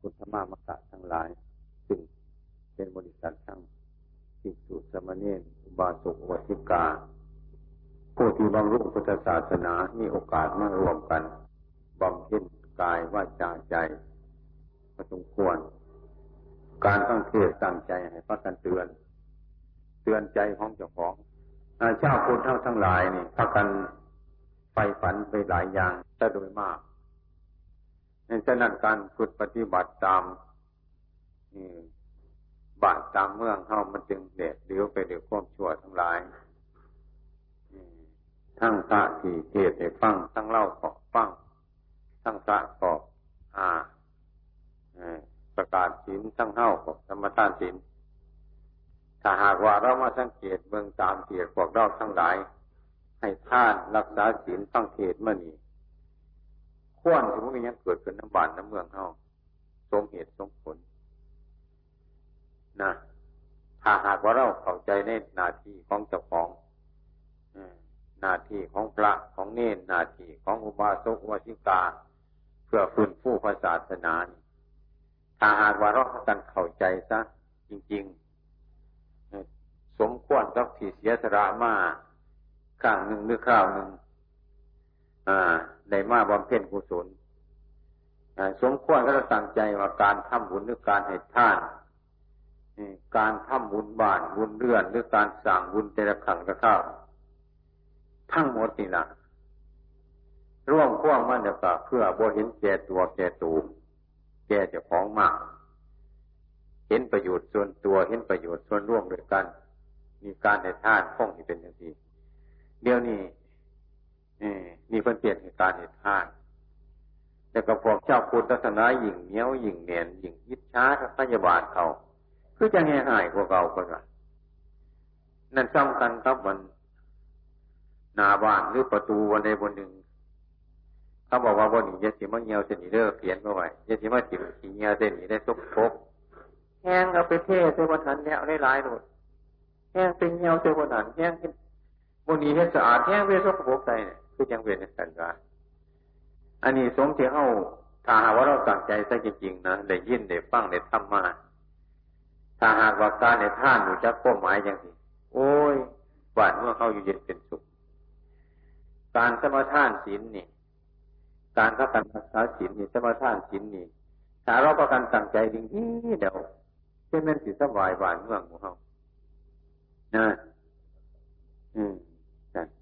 พุทธรรมามกะทั้งหลาย ซึ่งเป็นบริษัททั้งสิสุสมณีอุบาสกวชิกา ผู้ที่บำรุงพุทธศาสนา มีโอกาสมารวมกันบำเพ็ญกายว่าจาใจประสมควร การตั้งเทศตั้งใจให้พักกันเตือน เตือนใจของเจ้าของอาชาพุทธทั้งหลายนี่พักกันไฟฝันไปหลายอย่างแต่โดยมาก ฉะนั้นการฝึกปฏิบัติตามบาทตามเมืองเข้ามันจึงเด็ดเลี้ยวไปเดี๋ยวควบชั่วทั้งหลายทั้งพระที่เทศในฟังทั้งเล่าขอฟังทั้งพระขอบอ่าประกาศศีลทั้งเฮ้าขอธรรมทานศีลถ้าหากว่าเรามาสังเกตเบื้องตามเกียรติพวกเราทั้งหลาย ให้ท่านรักษาศีลฟังเทศเมื่อนี้ ควรที่มันยังเกิดขึ้นน้ำบานน้ำเมืองเฮาสมเหตุสมผลนะถ้าหากว่าเราเข้าใจในหน้าที่ของเจ้าของหน้าที่ของพระของเนรหน้าที่ของอุบาสกอุบาสิกา เพื่อฟื้นฟูพระศาสนาถ้าหากว่าเรากันเข้าใจซะจริง ๆ สมควรกับที่เสียสละมาข้างหนึ่งหรือข้าวหนึ่ง ในมาบำเพ็ญกุศลสมควรก็จะตั้งใจว่าการทำบุญหรือการให้ท่านการทำบุญบ้านบุญเรือนหรือการสั่งบุญแต่ละครั้งละข้าวทั้งหมดนี่นะร่วมควงมันจะเพื่อบ่เห็นแก่ตัวแก่ตูแก่เจ้าของมาก เห็นประโยชน์ส่วนตัวเห็นประโยชน์ส่วนร่วมด้วยกัน มีการให้ท่านคงที่เป็นอย่างนี้เดี๋ยวนี้ นี่เพิ่นเปลี่ยนเหตุการณ์เหตุการณ์แต่กับพวกเจ้าพุทธศาสนาหยิ่งเหนียวหยิ่งเนียนหยิ่งยิดช้าพยาบาทเขาคือจะแห่หายกว่าเก่าคนละนั่นซ้ำกันครับมันนาบ้านหรือประตูวันใดบนหนึ่งเขาบอกว่าบนนี้ยาสีมะเงียวเส้นนี้เด้อเขียนมาไว้ยาสีมะจิ๋วสีเงียวเส้นนี้ได้ซุกพกแห้งเอาไปเทเสวันหันแล้วได้หลายหนุดแห้งเป็นเงียวเสวันหันแห้งบนนี้เห็นสะอาดแห้งเวสุกพกใจเนี่ย คือยังเวียนกันว่าอันนี้สมที่เข้าถ้าหากว่าเราตั้งใจซะจริงๆนะได้ยินได้ฟังได้ทำมาถ้าหากว่าการในท่านอยู่จักเป้าหมายอย่างนี้โอ้ยบ้านเมื่อเข้าอยู่เย็นเป็นสุข การสมาทานศีลนี่ การพันารักษาศีลนี่สมาทานศีลนี่ถ้าเราประกันตั้งใจจริงๆเดี๋ยวจะเป็นสิสบายบ้านเมืองของเขานะอืม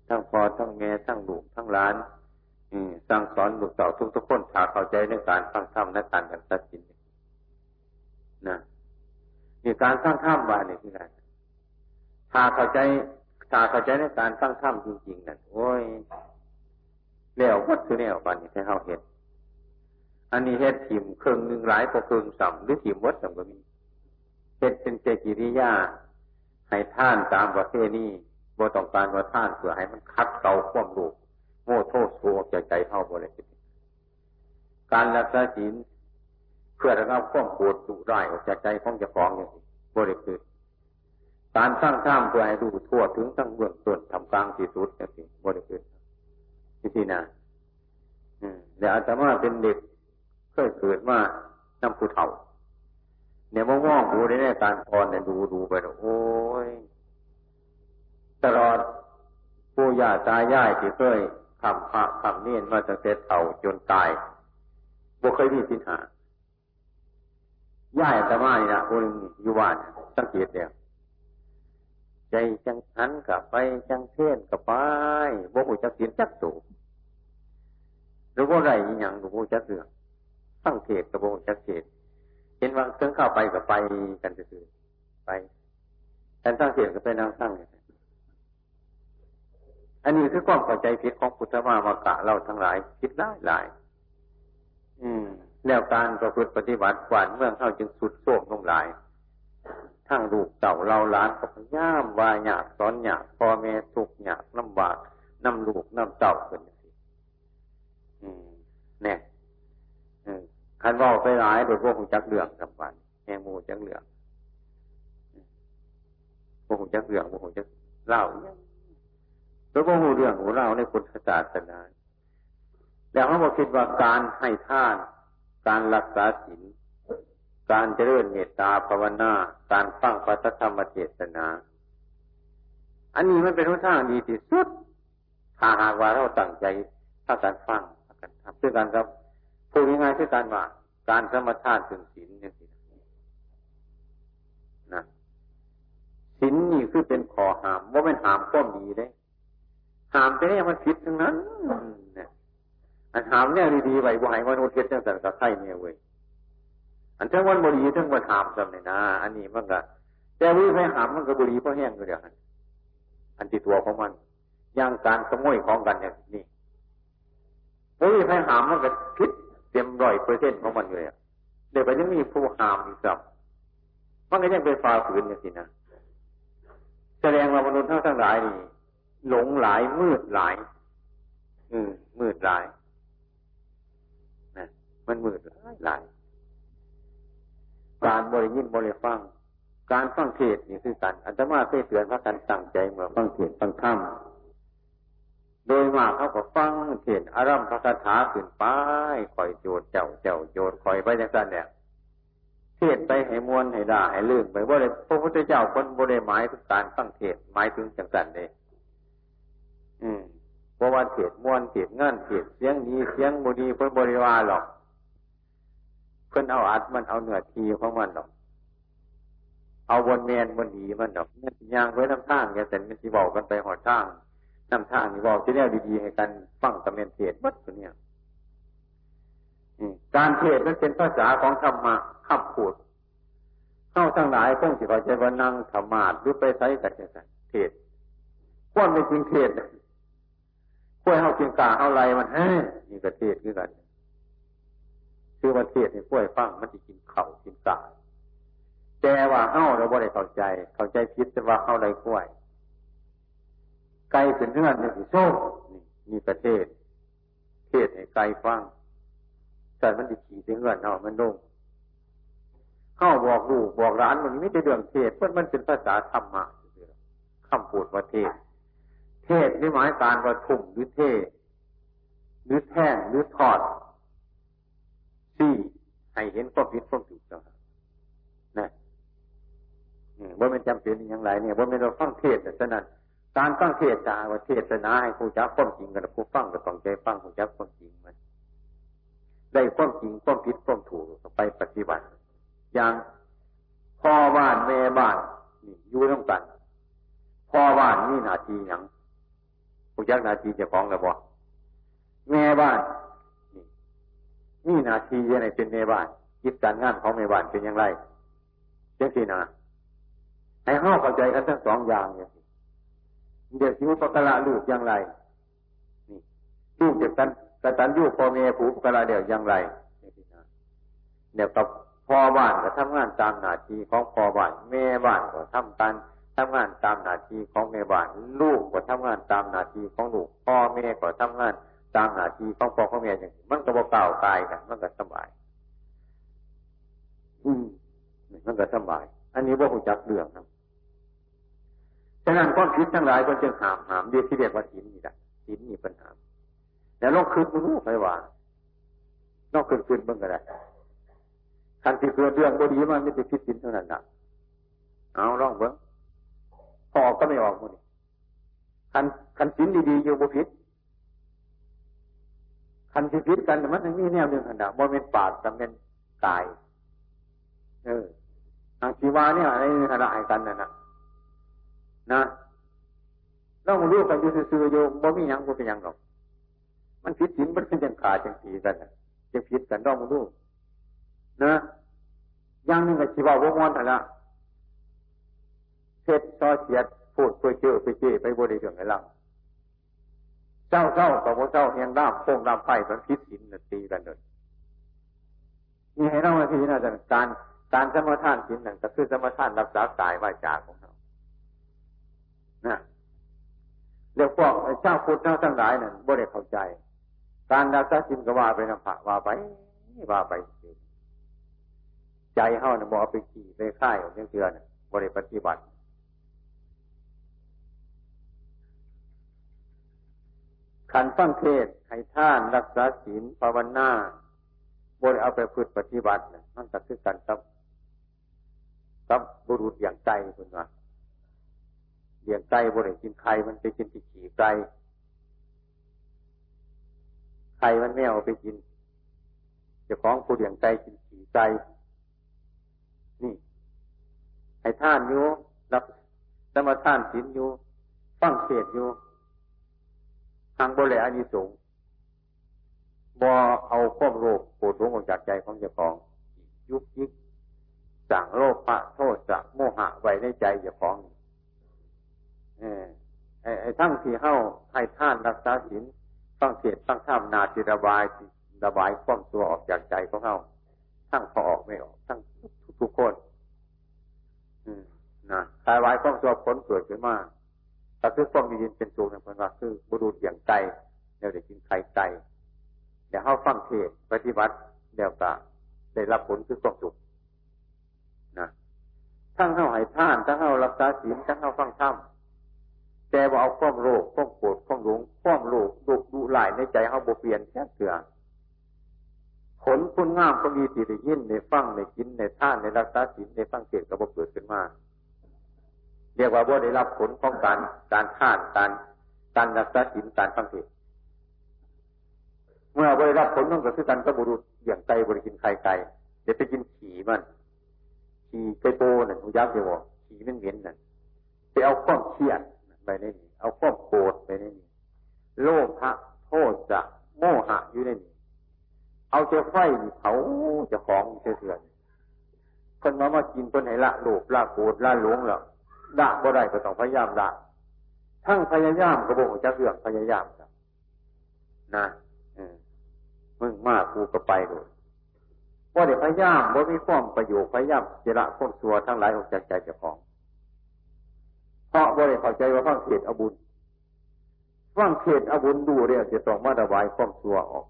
ทั้งพอทั้งแม่ทั้งลูกทั้งหลานสั่งสอนลูกเต่าทุกทุกคนถ้าเข้าใจในการฟังธรรมและการอย่างตัดสินนะนี่การสร้างธรรมว่านี่คืออะไรถ้าเข้าใจถ้าเข้าใจในการสร้างธรรมจริงๆนั่นโอ้ยแล้ววัดคือแนวบันนี้ให้เขาเห็นอันนี้เฮ็ดถิ่มเครื่องหนึ่งหลายพอเครื่องสัมหรือถิ่มวัดสัมก็มีเฮ็ดเป็นเจกิริยาให้ท่านตามประเภทนี้ บ่ต้องการว่าท่านเพื่อให้มันคัดเกาควมรู้โม่โทษโวใจใจเท่าบริสุทธิ์การรักษาศีลเพื่อระงับความโกรธดุร้ายออกจากใจของเจ้าของอย่างนี้บริสุทธิ์การสร้างท่ามเพื่อให้รู้ทั่วถึงทั้งเบื้องต้นทำกลางที่สุดอย่างนี้บริสุทธิ์ที่ที่นาเดี๋ยวอาตมาเป็นเด็กเคยเกิดมาน้ำผู้เฒ่าเนี่ยมองๆดูในการพรเนี่ยดูดูไปโอ้ย ตลอดปู่ย่าตายายที่เคยทำพระทำเนียนมาตั้งแต่เต่าจนตายบ่เคยมีสินหาย่ายแต่มานี่นะคนอยู่บ้านสังเกตเดียวใจจังหันกับไปจังเทนกับไปบ่หูจักเสียนจักสูหรือว่าไรอย่างหรือว่าจักเรื่องสังเกตกับบ่หูจักเกตเห็นว่าเครื่องเข้าไปกับไปกันซื่อไปแต่สังเกตกับไปนั่งตั้งเนี่ย อันนี้คือความเข้าใจผิดของพุทธมามากะเราทั้งหลายคิดได้หลายอืม แล้วการประพฤติปฏิบัติกวานเมืองเข้าจึงสุดโทมลงหลาย ทั้งลูกเต่าเราล้านกับย่ามวายหยาบสอนหยาบพ่อแม่ทุกหยาบลำบากน้ำลูกน้ำเต่าเป็นสิอืมเนี่ยคันว่าไปหลายโดยพวกหจักเรื่องกับวันแหงมูจักเรื่องพวกจักเรื่องพวกจักเล่าเนี่ย แล้วก็หูเรื่องหูเล่าในพุทธศาสนา แล้วเขาบอกคิดว่าการให้ท่าน การรักษาศีลการเจริญเมตตาภาวนา การฟังพระธรรมเทศนา อันนี้มันเป็นหนทางดีที่สุด ถ้าหากว่าเราตั้งใจถ้าการฟังถ้าการทำด้วยกันครับพูดง่ายๆคือการว่า การสมทานถึงศีลเนี่ยสินะศีลนี่คือเป็นขอหามว่าเป็นหามข้อมีเลย หามแต่มันผิดทั้งนั้นเนี่ยอันหามเนี่ยดีๆไหว้บ่ให้มนุษย์เฮ็ดจังซั่นก็ใช่เนี่ยเว้ยอันทั้งวันบรีทั้งวันหามจำเลยนะอันนี้มันก็แต่วิไปหามมันก็บรีเพราะแห้งก็เดียวอันติดตัวของมันย่างการขโมยของกันอย่างนี้วิไปหามมันก็พิษเต็มร้อยเปอร์เซ็นต์ของมันเลยเดี๋ยวไปยังมีผู้หามอีกสับมันก็ยังไปฝ่าฝืนอย่างนี้นะแสดงว่ามนุษย์ทั้งทั้งหลายนี่ หลงหลายมืดหลายอืมมืดหลายนะมันมืดหลายหลาย การบริยินบริฟัง การฟังเทศนี่คือการอัตมาเคยเตือนพระกันตั้งใจเมื่อฟังเทศฟังธรรมโดยมากเขาก็ฟังเทศอารัมพระคาถาขึ้นไปคอยโจดเจ้าเจ้าโจดคอยไปอย่างนั้นเนี่ยเทศไปให้มวนให้ด่าให้ลื่นไปว่าเลยพระพุทธเจ้าคนบริหมายถึงการฟังเทศหมายถึงจังสันเลย อืมเพราะว่าเทศม้วนเทศงานเทศเสียงดีเสียงบุดีเพิ่นบริวารหรอก เพิ่อนเอาอัดมันเอาเนื้อทีของมันหรอก เอาวนเมนวนดีมันหรอกมันยยางไว้น้ำท่างเนี่ยแต่มันที่บอกกันไปหอดทางน้ำท่างนี่บอกที่แนวดีๆให้กันฟังตะเมนเทศวัดตัวเนี้ยการเทศนั้นเป็นภาษาของธรรมะคำพูดเข้าทั้งหลายคงสิขอใจว่านั่งธรรมาหรือไปใช้กับเทศควรไม่จริงเทศ ควรเอาจริงกาเอาไรมันแฮ้นี่ก็เทศคือกันคือว่าเทศในกล้วยฟังมันจะกินเข่ากินกาแต่ว่าเฮ้าเราบ่ได้เข้าใจ เข้าใจผิดแต่ว่าเฮ้าไรกล้วยไก่เป็นเนื้อเนี่ยสิโชคนี่มีประเทศ เทศให้ไก่ฟังแต่มันจะขี่เงื่อนเนามันลงเข้าบอกลูกบอกร้านมันไม่ได้เรื่องเทศเพราะมันเป็นภาษาธรรมะคำพูดว่าเทศ เทศนี่หมายการว่าทุ่มหรือเทศหรือแท่งหรือทอดที่ให้เห็นความผิดความถูกต้องนะว่ามันจำเป็นอย่างไรเนี่ยว่ามันเราฟังเทศแต่นั้นการฟังเทศจาว่าเทศนาให้ผู้จักความจริงกันผู้ฟังก็ต้องใจฟังผู้จักความจริงมันได้ความจริงความผิดความถูกไปปฏิบัติ อย่างพ่อบ้านแม่บ้านนี่อยู่ต้องกันพ่อบ้านนี่นาทีอย่าง ผู้จักนาทีจะฟ้องแล้วบ่แม่บ้านนี่นาทียังไงเป็นเมบ้านคิดการงานของเมบ้านเป็นอย่างไรเจ้าสินะให้ห้าเข้าใจกันทั้งสองอย่างเนี่ยเดี๋ยวชิวปกละลูกอย่างไรนี่ลูกจะกันกระตันยูพ่อเมย์ผูปกละเดี๋ยวอย่างไรเดี๋ยวกับพ่อบ้านก็ทำงานตามหน้าที่ของพ่อบ้านแม่บ้านก็ทำการ ทำงานตามหน้าที่ของแม่บ้านลูกก็ทำงานตามหน้าที่ของลูกพ่อแม่ก็ทำงานตามหน้าที่ของพ่อของแม่อย่างมันก็บอกเก่าตายกันมันก็สบาย อืมมันก็สบาย อันนี้ว่าหูจักเรื่องครับฉะนั้นความคิดทั้งหลายก็จึงหามหามเรียกที่เรียกว่าหินนี่แหละหินมีปัญหาแล้วลองคืนมันรู้ไปว่านอกคืนคืนเบิ่งก็ได้การที่เกิดเรื่องบดีมันไม่ได้คิดหินเท่านั้นนะเอาลองเบิ่ง พอกก็ไม่ออกมันคันคันสินดีๆอยู่บุพิษคันที่พิษกันมันมีแนวหนึ่งขนาดโมเมนปากกับเป็นกาย เออทางชีวาเนี่ยอะไรอะไรกันน่ะนะนะเรารู้กันอยู่ซื่อๆอยู่บ่มียังบ่เป็นยังหรอกมันผิดศีลมันเป็นจังขาจังสีกันจะผิดกันต้องรู้นะยังนึงกับชีวาวงวนแต่ละ เทศซอเสียดพูดเพื่อเชื่อไปเชื่อไปบริเรื่องอะไรล่ะเจ้าเจ้ากับพระเจ้าเฮียงด้ามโค้งด้ามไฟมันพิษสินตีกันเลยนี่ให้เรามาทีนะการการสมทานสินนั่นก็คือสมทานรักษากายวาจาของเรานะเรียกพวกเจ้าพุทธเจ้าทั้งหลายนั่นบ่ได้เข้าใจ การรักษาสินก็ว่าไปนะพระว่าไปว่าไปใจเฮาเนี่ยบอกไปขี่ไปค่ายอย่างเชื่อเนี่ยบริปฏิบัติ ขันฟังเทศให้ท่านรักษาศีลภาวนาบริเอาไปพืชปฏิบัตินี่ยมันก็คือกันกับกับบุรุษอย่างใจคุณว่าเลี้ยงไก่บริกินไข่มันไปกินที่ขี่ไก่ไข่มันไม่เอาไปกินจะของผู้เลี้ยงไก่กินขี่ไก่นี่ให้ท่านอยู่รับสมาท่านศีลอยู่ฟังเทศอยู่ ทางบริอานิสงส์บ่เอาควบโรคปวดหัวออกจากใจของเจ้าของ ยุกยิกสั่งโลภะโทษะโมหะไว้ในใจเจ้าของเออไอ้ทั้งที่เฮ้าให้ท่านรักษาศีลฟังเทศฟังธรรมนาจิระบายระบายความตัวออกจากใจของเฮ้าทั้งพอออกไม่ออก ทั้งทุกคนอืมนะคลายวายความตัวผลเกิดขึ้นมา แต่คือความยินเป็นสูงเนี่ยเป็นว่าคือบุรุษอย่างไก่เดี๋ยวได้กินไข่ไก่เดี๋ยวเข้าฟังเทศปฏิบัติเดี๋ยวก็ได้รับผลคือความสุขนะทั้งเข้าให้ท่านทั้งเข้ารักษาศีลทั้งเข้าฟังธรรมแต่ว่าเอาความโลภความโกรธความหลงความโลภดุดุหลายในใจเขาบเปลี่ยนแค่เถื่อผลคุณงามก็มีสิได้ยินในฟังในกินในท่านในรักษาศีลในฟังเทศก็บ่เกิดขึ้นมา เรียกว่าบ่ได้รับผลของการการท่านการการรักษาศีลการฟังเทศเมื่อบ่ได้รับผลนั่นก็คือการกระบุรุษอย่างไก่บริกินไข่ไก่เดี๋ยวไปกินขี่มันขี่ไก่โปนั่นอุยักษ์เดียวขี่มันเหม็นนั่นไปเอาข้อมเครียดไปในนี้เอาข้อมโกรธไปในนี้โลภะโทษจะโมหะอยู่ในนี้เอาเจ้าไฟเผาจะของเถื่อนคนมามากินคนไหนละโลภละโกรธละหลงละ ด่าบ่ได้ก็ต้องพยายามด่าทั้งพยายามก็บอกจะเรื่องพยายามนะมึงมากกูก็ไปเลยว่าเดี๋ยวพยายามว่ามีความประโยชน์พยายามเจระข้อมสัวทั้งหลายออกจากใจเจ้าของ เพราะว่าเดี๋ยวเข้าใจว่าฟังเทศอบุญฟังเทศอบุญดูเรียจะต้องมาระบายข้อมสัวออก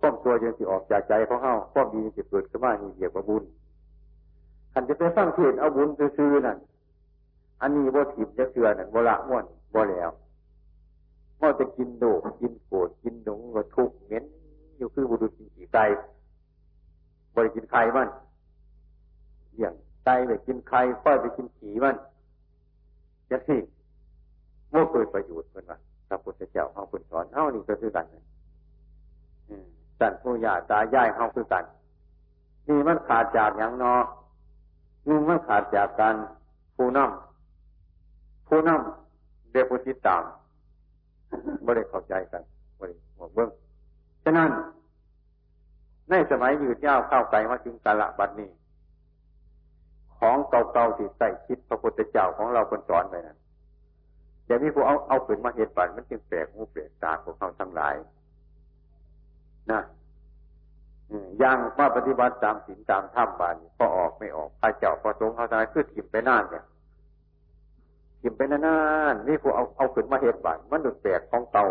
ข้อมสัวยังสิออกจากใจของเขาข้อมดีจะเกิดขึ้นมานี่เหยียบบุญ ขันจะไปฟังเทศเอาบุญซื่อนั่นอันนี้บ่ถิบจะเชื่อนั่นบ่ละม่วนบ่แล้วม่อจะกินโดกินโกรธกินหนงก็ทุกเหม็นอยู่คือบุรุษกินขี่ไก่บ่ได้กินไข่มันอย่างไก่ไปกินไข่ค่อยไปกินขีมันจะที่โม่เกิดประโยชน์เป็นว่าพระพุทธเจ้าเขาคุณสอนเฮานี่ก็คือกันสันผู้ยาตายายเฮาคือกันนี่มันขาดจากอย่างนอ นึ่งมันขาดจากการผู้นำผู้นำเดบุติตามบริเข้าใจกันบริหัวเบิ้งฉะนั้น ในสมัยยืดยาวเข้าไกลมาถึงกาละบัดนี้ ของเก่าๆที่ใส่คิดพระพุทธเจ้าของเราคนสอนไปนั้นเดี๋ยวนี้พวกเอาเอาขึ้นมาเหตุปันมันจึงแปลกหูแปลกตาของเขาทั้งหลาย นะ ยังว่าปฏิบัติตามศีลตามธรรมบานพอออกไม่ออกพระเจ้าพระสงฆ์เขาทายคือถิ่มไปนานเนี่ยถิ่มไปนานนี่ผู้เอาเอาขึ้นมาเหตุบานมันดุดแปลกของเก่า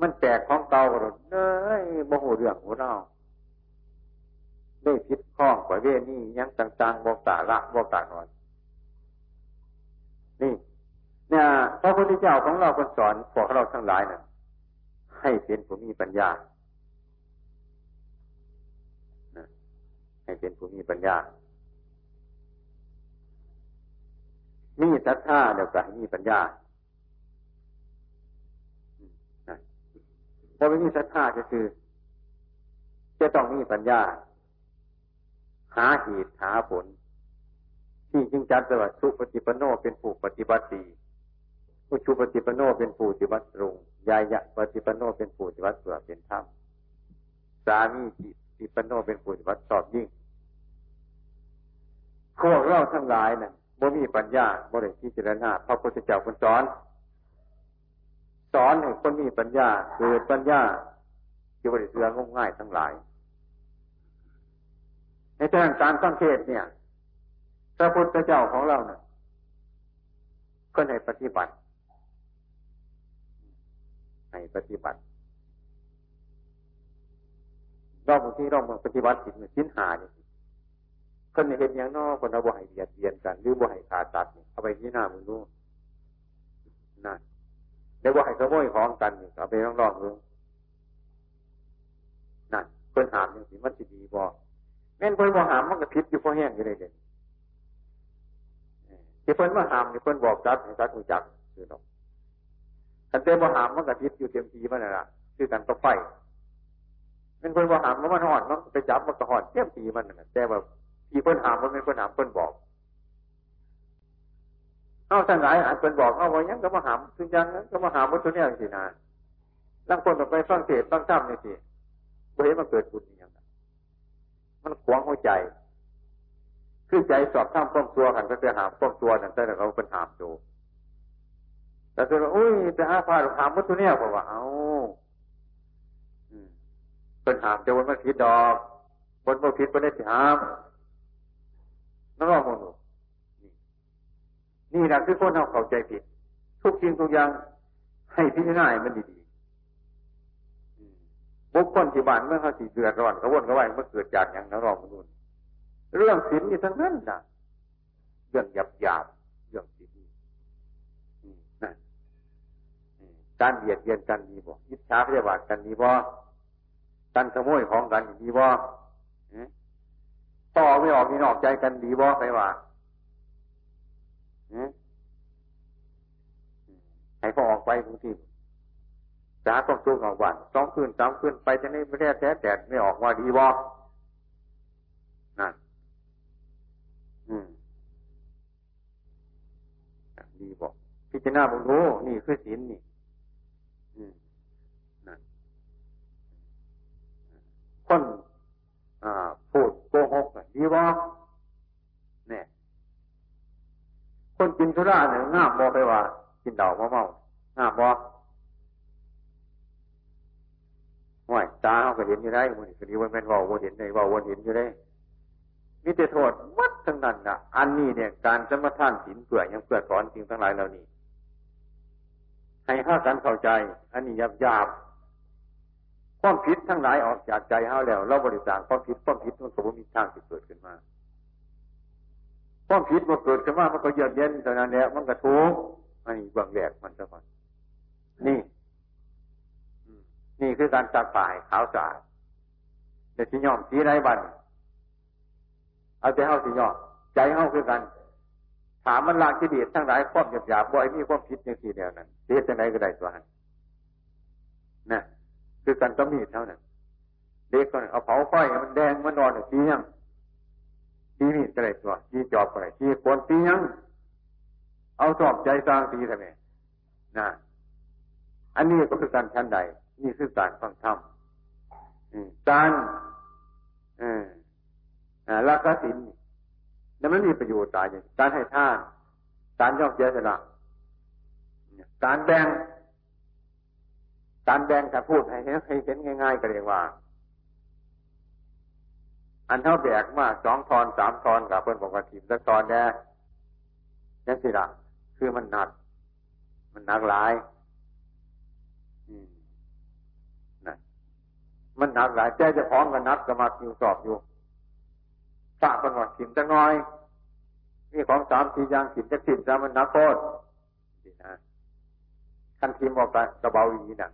มันแปลกของเก่าหรอเน้ยโมโหเรื่องของเราได้พิษข้องกว่าเวนี่ยังต่างๆบอกตาละบอกตาหน่อยนี่เนี่ยพระพุทธเจ้าของเราคนสอนพวกเราทั้งหลายนะ่ะให้เป็นผู้มีปัญญา ให้เป็นผู้มีปัญญา มีศรัทธาเดียวกันมีปัญญาพอไม่มีศรัทธาก็คือ จะต้องมีปัญญา หาเหตุหาผล ที่จึงจัดว่าสุปฏิปโนเป็นผู้ปฏิบัติดีผู้ชุปฏิปโนเป็นผู้ปฏิบัติตรงยายะปฏิปโนเป็นผู้ปฏิบัติเสื่อเป็นธรรมสามีจิปโนเป็นผู้ปฏิบัติสอบยิ่ง พวกเราทั้งหลายนะ่ะบ่มีปัญญาบ่ได้พิจารณาพระพุทธเจ้าคนสอน สอนให้คนมีปัญญาเกิดปัญญาที่บริสุทธิ์งง่ายทั้งหลาย ในทางการสังเกตเนี่ยพระพุทธเจ้าของเราเนี่ยก็ในปฏิบัติในปฏิบัติรอบางที่รอบางปฏิบัติสินสินหาเนี่ย คนเห็นอย่างนอกคนเอาบ่ให้เบียดเบียนกัน หรือบ่ให้ขาดตัดเอาไปที่หน้ามึงดูนะแล้วบ่ให้ขโมยของกันเอาไปลองลองดูนั่นเพิ่นหามอย่างสิมันสิดีบ่แม่นเพิ่นบ่หามมันก็ผิดอยู่พอแห้งอยู่เลยเด่นที่เพิ่นว่าหามนี่เพิ่นบอกจัดให้จัดรู้จักคือดอกคันเต็มบ่หามมันก็ผิดอยู่เต็มทีมันน่ะคือกันกับไฟแม่นเพิ่นบ่หามมันมันหอนมันไปจับมันก็หอนเต็มทีมันน่ะแต่ว่า ที่เพิ่นหามมันเป็นเพิ่นหามเพิ่นบอกเอาทั้งหลายอาจเพิ่นบอกเอาไว้ยังก็มาหามซึ่งยังก็มาหามมัตัวเนี้ยสินะบางคนก็ไปฟังเทศฟังธรรมนี่สิบ่เห็นมันเกิดบุญอย่างนั้นมันขวางหัวใจ คือใจสอบท่ามป้องตัวกันก็จะหามป้องตัวนั่นแต่เราเป็นหามดูแต่ตัวอุ้ยไปหาพาหามมัตัวเนี้ยบอกว่าเอาเป็นหามจะวันมันผิดดอกวันมันผิดวันได้สิหาม นั่นว่ามันนี่แหละคือคนเราเข้าใจผิด ทุกสิ่งทุกอย่างให้พิจารณามันดีๆบุคคลที่บ้านเมื่อเขาสีเดือดร้อนกระวนกระวายมันเกิดจากอย่างนั้นรองมนุษย์เรื่องศีลนี่ทั้งนั้นนะเรื่องหยาบหยาบเรื่องศีลนะการเบียดเบียนกันดีบ่ยิจฉาพยาบาทกันดีบ่การขโมยของกันดีบ่ ต่อไม่ออกมีนอกใจกันดีบ่ไปว่าให้พอออกไปบางทีจ้าต้องตัวออกวันสองคืนสามคืนไปจะนี่ไม่ได้แท้แต่ไม่ออกว่าดีบ่นั่นอืมดีบอกพิจารณาบุรู้นี่คือศีลนี่ อืมนั่นคน ดีบ่เนี่ยคนกินสุราเนี่ยง่ามบอไปว่า กินดอกมะเมาง่ามบอห่วยตาเขาก็เห็นอยู่ได้มันก็ดีว่าแม่นว่าวนเห็นในว่าวนเห็นอยู่ได้มีแต่โทษมัดทั้งนั้นนะอันนี้เนี่ย การจะมาท่านศีลเปื่อยังเปื่อสอนสิ่งทั้งหลายเหล่านี้ ให้ห้ากันเข้าใจ อันนี้ยับยาบ ความผิดทั้งหลายออกจากใจเฮาแล้ว เราบริจาคความผิดความผิดมันก็มีทางที่เกิดขึ้นมาความผิดมันเกิดขึ้นมามันก็เยือกเย็นเท่านั้นแหละมันก็ทุกข์อันนี้เบื้องแรกมันจะก่อนนี่นี่คือการจักป่ายขาวสาดแต่ที่ยอมสีไรบันเอาใจเฮาที่ยอมใจเฮาคือกัน ถามมันลางที่ดีทั้งหลายความหยาบหยาบบ่อยมีความผิดอย่างที่เดียวนั้นเสียจังไรก็ได้ตัวนั้นนะ คือกันต้องมีเท่านั้นเด็กก็เอาเผาไฟมันแดงมันนอนสียังสีมีดก็ได้ตัวสีจอบก็ได้สีกวนสียังเอาสอบใจสร้างสีทำไมนะอันนี้ก็คือการชั้นใด นี่คือการฟังธรรมการรักษาศีลนั่นไม่มีประโยชน์ตายอย่างการให้ท่าน การย่อมเสียสละการแบ่ง การแบ่งการพูดให้เห็นให้เห็นง่าย ๆ ก็เรียกว่า อันเท่าแบกมาสองทอนสามทอนกับเพื่อนบอกว่าทีมละตอนแน่ยังสิละคือมันหนัก มันหนักหลายนะมันหนักหลายใจจะพร้อมกันนักก็มาคิวสอบอยู่ฝากกันว่าขิมจะน้อยมีของสามสี่อย่างขิมจะขิมจะมันนักโคตรนี่นะคันทีมออกไปกระเบาอย่างนี้นะ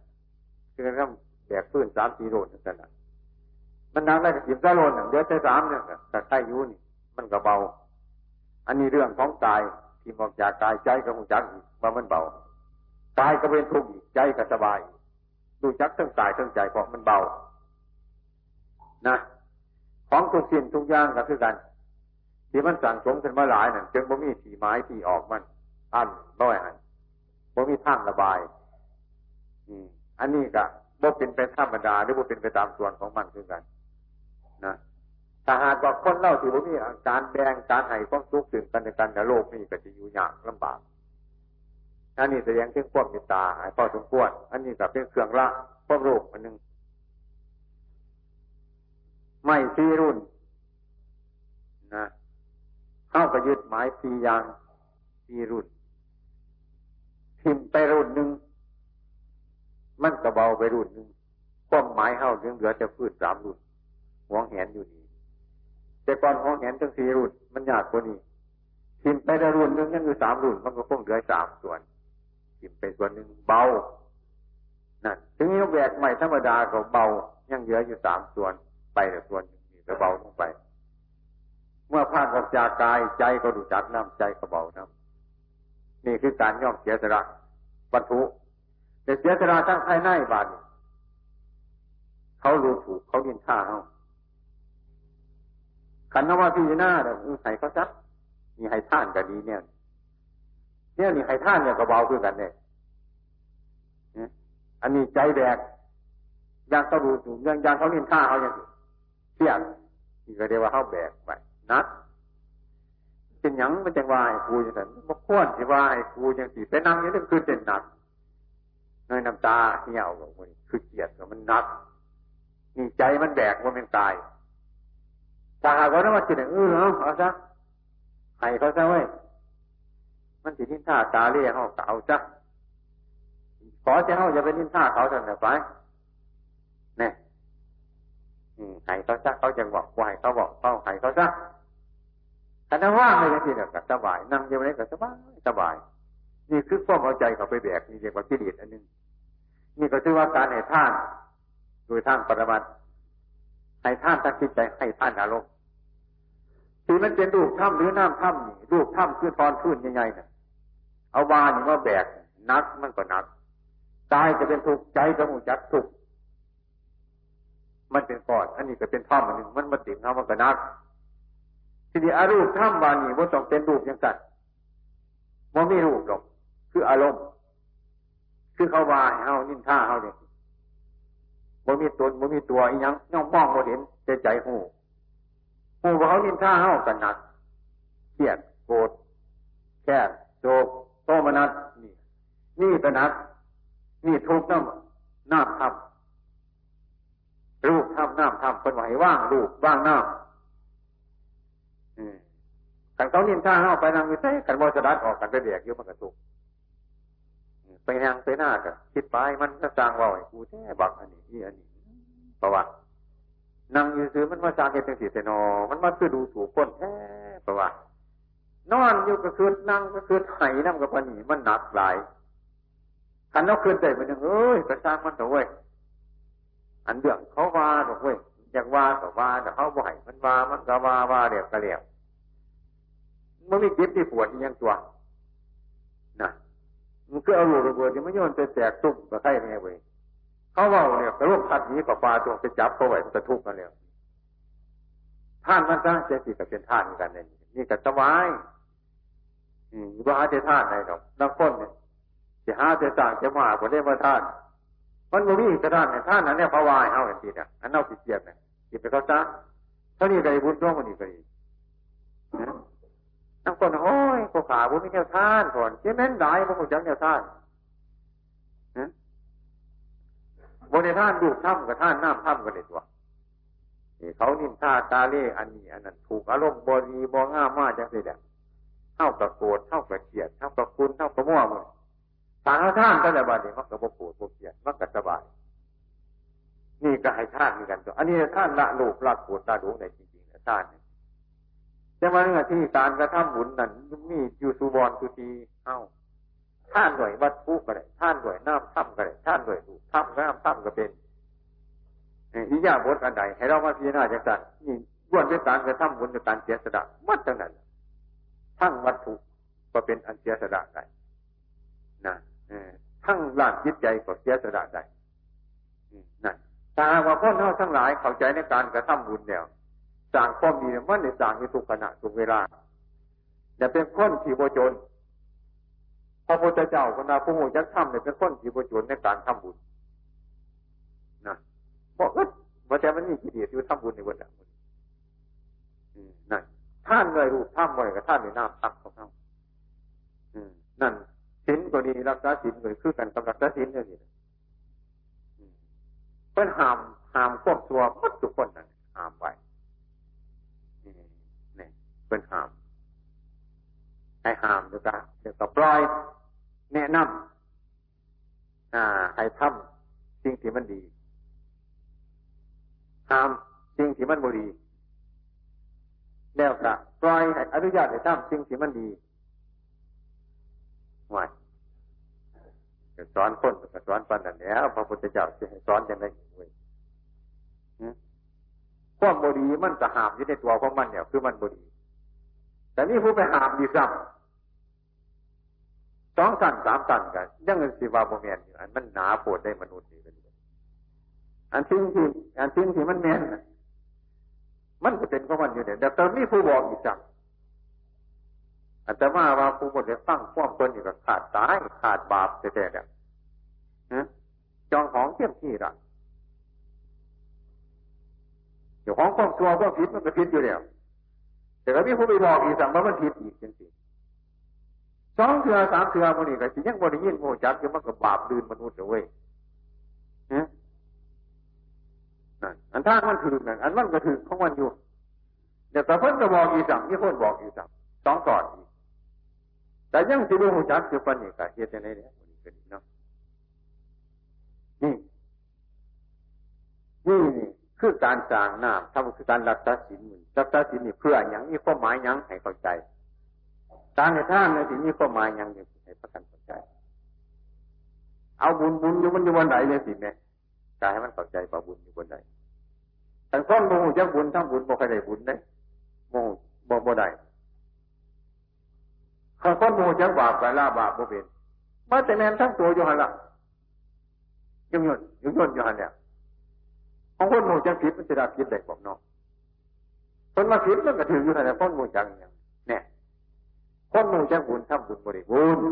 คือต้องแบกพื้นสามสี่โลนั่นแหละมันนักได้ขิมจะโลนเดี๋ยวใช้สามเนี่ยแต่ใช้ยูนี่ มันกระเบา อันนี้เรื่องของกายที่ออกจากกายใจก็คงจักว่ามันเบากายก็เป็นทุกข์ใจก็สบายดูจักทั้งกายทั้งใจเพราะมันเบา นะ ของทุกสิ่งทุกอย่างก็คือกัน ที่มันสั่งสมขึ้นมาหลายนั่นจึงบ่มีสีไม้ที่ออกมันอันร้อยอันบ่มีทางระบาย อืม อันนี้ก็บ่เป็นไปธรรมดาหรือบ่เป็นไปตามส่วนของมันคือกันนะถ้าหากว่าคนเล่าที่บ่มีการแบ่งการให้ความสุขถึงกันในกันในโลกนี้ก็จะอยู่ยากลำบากอันนี้แสดงถึงความเมตตาไอ้พ่อสมควรอันนี้ก็เป็นเครื่องละความโลภอันหนึ่งไม่ซีรุ่นนะเข้าก็ยึดหมายสียางสีรุ่นทิมไปรุ่นหนึ่ง มันก็เบาไปรุ่นหนึ่งความหมายเข้าถึงเหลือจะพืชสามรุ่นหวงแหนอยู่นี่แต่ก่อนหวงแหนทั้งสี่รุ่น มันยากกว่านี้ทิมไปได้รุ่นหนึ่งนั่นคือสามรุ่น มันก็คงเหลือสามส่วนทิมไปส่วนหนึ่งเบานั่นถึงนี้แบกใหม่ธรรมดาก็เบายังเหลืออยู่สามส่วนไปแต่ส่วนนี้ไปเบาลงไป เมื่อพาดออกจากกายใจก็ดูจักน้ำใจก็เบาน้ำนี่คือการย่อมเสียสละวัตถุ แต่เสียสละทั้งภายในบาดเขารู้ถูกเขาดินท่าเขาขันนว่าพี่หน้าเดี๋ยวให้เขาซักมีให้ท่านก็ดีเนี่ยเนี่ยนี่ให้ท่านเนี่ยก็เบาคือกันเนี่ยอันนี้ใจแบกยังเขาดูถูกยังยังเขาดินท่าเขาอย่างเที่ยงนี่ก็เรียกว่าเขาแบกไปนักเป็นหยังมันจังว่าให้ครูอย่างนั้นมันควรที่ว่าให้ครูอย่างสี่ไปนั่งอย่างนี้คือเป็นหนัก ในน้ำตาเหี่ยวมันคือเกียดมันนักนี่ใจมันแบกมันเป็นตายถ้าหากว่านั้นมันจิตเออเอาเอาซะให้เขาซะเว้ยมันสิทิ้นท่าตาเรียกเขาเก่าซะขอจะเขาจะไปทิ้นท่าเขาทำไปเนี่ยให้เขาซะเขาจะบอกว่าให้เขาบอกเขาให้เขาซะแต่ถ้าว่างเลยทีเดียวก็สบายนั่งอยู่ไหนก็สบายสบาย นี่คือความเอาใจเขาไปแบกนี่เรียกว่ากิเลสอันนึงนี่ก็ถือว่าการให้ท่าน โดยทางปรมัตให้ท่านตั้งจิตใจให้ท่านอารมณ์ที่มันเป็นรูปถ้ำหรือน้ำถ้ำนี่รูปถ้ำคือตอนขึ้นยังไงเนี่ยเอาวานี่ว่าแบกนักมันก็นักกายจะเป็นทุกข์ใจก็หูจักทุกข์มันเป็นก้อน อันนี้ก็เป็นถ้ำอันหนึ่งมันมาติ่งเอามันก็นัก ทีนี้อารูปถ้ำวานี่ว่าต้องเป็นรูปยังไงมันไม่รูปหรอก คืออารมณ์ คือเขาว่าเฮานินท่าเฮาเนี่ยบ่มีตนบ่มีตัวอีหยังย่อมมองบ่เห็นใจใจหูหูว่าเขานินท่าเฮากันหนักเครียดโกรธแค่โศกโทมนัสนี่นี่ก็นัก นี่ทุกข์น้ำน้ำทำรูปทำน้ำทำเป็นไหวว่างรูปว่างน้ำกันเขานินท่าเฮาไปนั่งอยู่ใช่กันบ่จะดัดออกกันไปเดียกอยู่มันกระตุก ไปนั่งไปหน้ากันคิดไปมันจะสร้างว่าไอ้กูแท้บักอันนี้นี่อันนี้เพราะว่านั่งอยู่ซื้อมันมาสร้างเหตุเป็นสีเสนอมันมาคือดูถูกคนแท้เพราะว่านอนอยู่ก็คือนั่งก็คือไห้น้ำกับปนีมันหนักหลายขันนกขึ้นใจไปหนึ่งเอ้ยกระซ้างมันตัวเว้ยอันเดือดเขาว่าตัวเว้ยอยากว่าก็ว่าแต่เขาบ่อยมันว่ามันก็ว่าว่าเรียบกระเรียบมันไม่เจ็บที่ปวดยังตัวนะ มันก็เอาลูกระเบิดที่มันโยนไปแตกตุ้มกับใครเนี่ยเว้ยเขาว่าเนี่ยกระโลกพัดนี้กับปลาตัวไปจับเขาไว้มันกระทุกกันแล้วท่านมันสร้างเจสิกับเป็นท่านกันเนี่ยนี่ก็สบายอืมว่าจะท่านไหนหรอกนักคนเนี่ยจะหาจะสั่งจะมาคนได้มาท่านมันบ่มีกระท่านเนี่ยท่านนั้นเนี่ยพระวายเอาอย่างนี้เนี่ยอันเอาสิเจียบเนี่ยจิบไปเขาซะเท่านี้ก็บุญร่วมมันอีกก็ดี ทั้งคนโอ้ยกูขาบุญไม่เที่ยวท่านก่อนเจ้าแม่นได้พวกกูจังเที่ยวท่านบนในท่านดูถ้ำกับท่านน้ำถ้ำกันเลยตัวนี่เขานินท่าตาเล่อันนี้ อันนั้นถูกอารมณ์บรีบอง่ามากจังเลยแหละเท่ากับโกรธเท่ากับเกลียดเท่ากับคุณเท่ากับมั่วมือทางท่านก็จะบาดเจ็บมันกับโกรธโกเกลียดมันกับสบายนี่ก็ให้ท่านมีกันตัวอันนี้ท่านละลูกละโกรธละดูในจริงๆนะท่าน แต่ว่าเรื่องที่การกระทำบุญนั้นมีอยู่สุบอนสุตีเอ้าท่านหน่วยวัตถุก็ได้ท่านหน่วยน้ำถ้ำก็ได้ท่านหน่วยดูถ้ำน้ำถ้ำก็เป็นอีกอย่างบทอันใดให้เรามาพิจารณาจากกันนี่ล้วนเป็นการกระทำบุญในการเสียสละมัดทั้งนั้นทั้งวัตถุก็เป็นอันเสียสละได้นะทั้งร่างจิตใจก็เสียสละได้นั่นตาว่าพ่อเท่าทั้งหลายเข้าใจในการกระทำบุญแล้ว สร้างความดีมันในสร้างในทุกขณะทุกเวลาอย่าเป็นคนที่โบจนพระพุทธเจ้าคนนาผู้หูจักทำเนี่ยเป็นคนที่ประจุในการทำบุญนะบอกเออว่าแต่มันมีกิเลสอยู่ทำบุญในวันนั้นนั่นท่านเลยรูปท่านบ่อยกับท่านในน้ำตักของเขานั่นสินก็ดีรักษาสินก็คือกันกับรักษาสินเนี่ยนี่เพิ่นห้ามห้ามควบตัวมัดทุกคนนั่นห้ามไว้ เพิ่นห้ามให้ห้ามด้วยกันเดี๋ยวก็ปล่อย แนะนำอ่าให้ทำสิ่งที่มันดีทำสิ่งที่มันบุรีแล้วก็ปล่อยให้อนุญาตให้ทำสิ่งที่มันดีไว้สอนคนก็สอนปันนั่นแล้วพระพุทธเจ้าจะให้สอนยังไงเว้ยความบดีมันจะหามอยู่ในตัวของมันเนี่ย คือมันบดี แต่นี่ผู้ไปหามดีซ้ำสองตันสามตันกันยังเงินสิบาโมเมนอยู่อันมันหนาปวดได้มนุษย์นี่กันอันที่ที่อันที่ที่มันแมนมันก็เป็นของมันอยู่เนี่ยแต่ตอนนี้ผู้บอกอีกจังอาจว่าว่าผู้บดเนี่ยตั้งความตนอยู่กับขาดตายขาดบาปแต่แต่เนี่ยจองของเที่ยมที่ละเดี๋ยวของความตัวความผิดมันก็ผิดอยู่แล้ว แต่ก็มีผู้ไปบอกอีกสั่งว่ามันผิดอีกจริงๆสองเถื่อสามเถื่อมันนี่ก็สิยังบริยินโมจักอยู่มันก็บาปดื่นมนุษย์เว้ยอันท่ามันถือนั่นอันมันก็ถือของมันอยู่เดี๋ยวแต่เพิ่นก็บอกอีสั่งมีคนบอกอีสั่งสองก่อนอีกแต่ยังสิรู้หูจักคือปัญญาเหตุในนี้มันก็ดีเนาะนี่นี่นี่ คือการสร้างน้ำทำคือการรักษาศีลรักษาศีลนี่เพื่ออย่างนี้ข้อหมายยังให้เข้าใจการในท่านในสิ่งนี้ข้อหมายยังให้ประกันเข้าใจ เอาบุญบุญอยู่มันอยู่บนไหนเนี่ยสิแม่กายให้มันเข้าใจว่าบุญอยู่บนไหนแต่คนโมโหจักบุญทั้งบุญบ่ใครได้บุญได้โมโหบ่บ่ได้ข้าคนโมโหจักบาปไปล่าบาปบ่เป็นมาแต่แมนทั้งตัวอยู่หันละยุ่งยนยุ่งยนอยู่หันเนี่ย ของคนโมจังผิดมันจะได้ผิดได้บอกเน้องคนมาผิดมันก็ถืออยู่แต่คนโมจังอย่างเนี่ยคนโมจังบุญทำบุญบริบูรณ์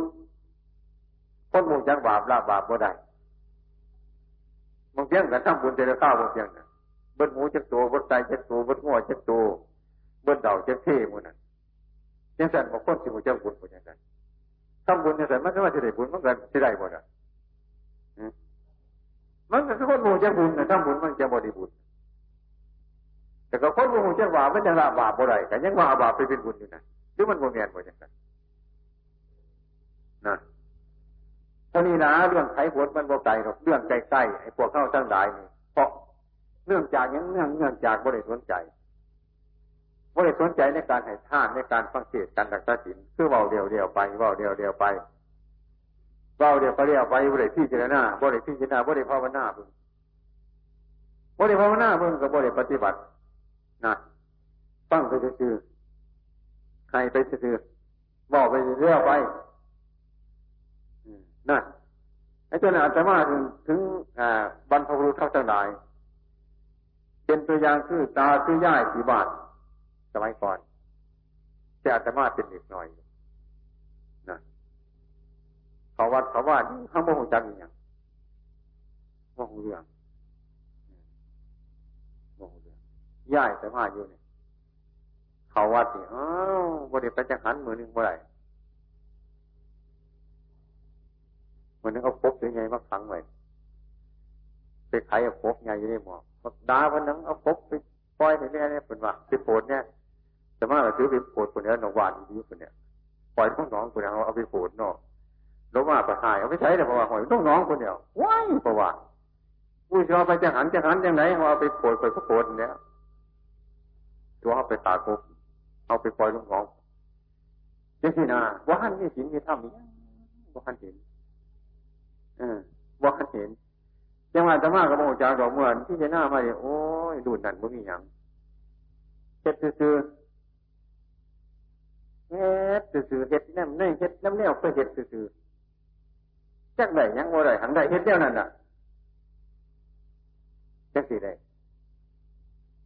คนโมจังบาปละบาปบ่ได้บางเพียงแต่ทำบุญแต่ละข้าวบางเพียงนะเบิ้ลหมูจักโตเบิ้ลไก่จักโตเบิ้ลง้อจักโตเบิ้ลเดาจักเท่หมดนั่นยังสั่นบอกคนสิบุญจังบุญบุญยังไงทำบุญยังสั่นมันก็ว่าจะได้บุญมันก็จะได้หมดอะ มันก็คือคนโมจังบุญนะทำบุญมันจะบริบูรณ์แต่ก็คนโมจังบาปมันจะละบาปบ่ได้กันยังว่าบาปไปเป็นบุญอยู่นะหรือมันโมเมียนบ่จังกันนะเท่านี้นะเรื่องไขผลมันบ่ไกลหรอกเรื่องใกล้ๆไอ้พวกเข้าทั้งหลายนี่เพราะเนื่องจากยังเนื่องเนื่องจากบริสนใจบริสนใจในการให้ท่านในการฟังเทศการดักตาสินคือเบาเดียวเดียวไปเบาเดียวเดียวไป เบาเดียวไปเรียวไปบริพี่เจรนาบริพี่เจรนาบริภาวนาเพิ่งบริภาวนาเพิ่งกับบริปฏิบัตินะฟังไปซื่อใครไปซื่อบอกไปเรื่อยไปนั่นไอ้เจ้าหน้าจะมาถึงถึงบรรพบุรุษเท่าทั้งหลาย เป็นตัวอย่างคือตาคือย่ายสีบาทสมัยก่อนแต่อาตมาเป็นเด็กหน่อย เขาวัดเขาว่านี่ข้างบนจังอย่างว่าหูเรื่องว่าหูเรื่องย่ายแต่มาอยู่เนี่ยเขาวัดนี่อ้าวบริไปจังหันมือหนึ่งเมื่อไรมือนึงเอาพบยังไงมาขังไว้ไปไขเอาพบไงอยู่ในหมอดาวันนั้นเอาพบไปปล่อยในนี้เนี่ยเป็นว่าไปโปรดเนี่ยแต่ว่าถือไปโปรดคนนี้หนองวานดีคนเนี่ยปล่อยต้องน้องคนเนี้เอาไปโปรดเนาะ ลงมาประหายเอาไปใช้แต่เพราะว่าหอยต้องน้องคนเดียวว้ายเพราะว่าผู้ชอบไปจะหันจะหันยังไงเอาไปโปรดไปก็โปรดเนี่ยตัวเอาไปตากบเอาไปปล่อยลูกน้องยังที่นาว่าหันนี่สินมีถ้ำนี้ว่าหันเห็นเออว่าหันเห็นจังวะธรรมะกับโมจากดอกเมื่อที่จะหน้ามาเนี่ยโอ้ยดูนั่นบ่มีอย่างเฮ็ดซื่อเฮ็ดซื่อเฮ็ดน้ำในเฮ็ดน้ำแนวก็เฮ็ดซื่อ จักได้ยังบ่ได้หังได้เฮ็ดเดียวนั่นน่ะจักสิได้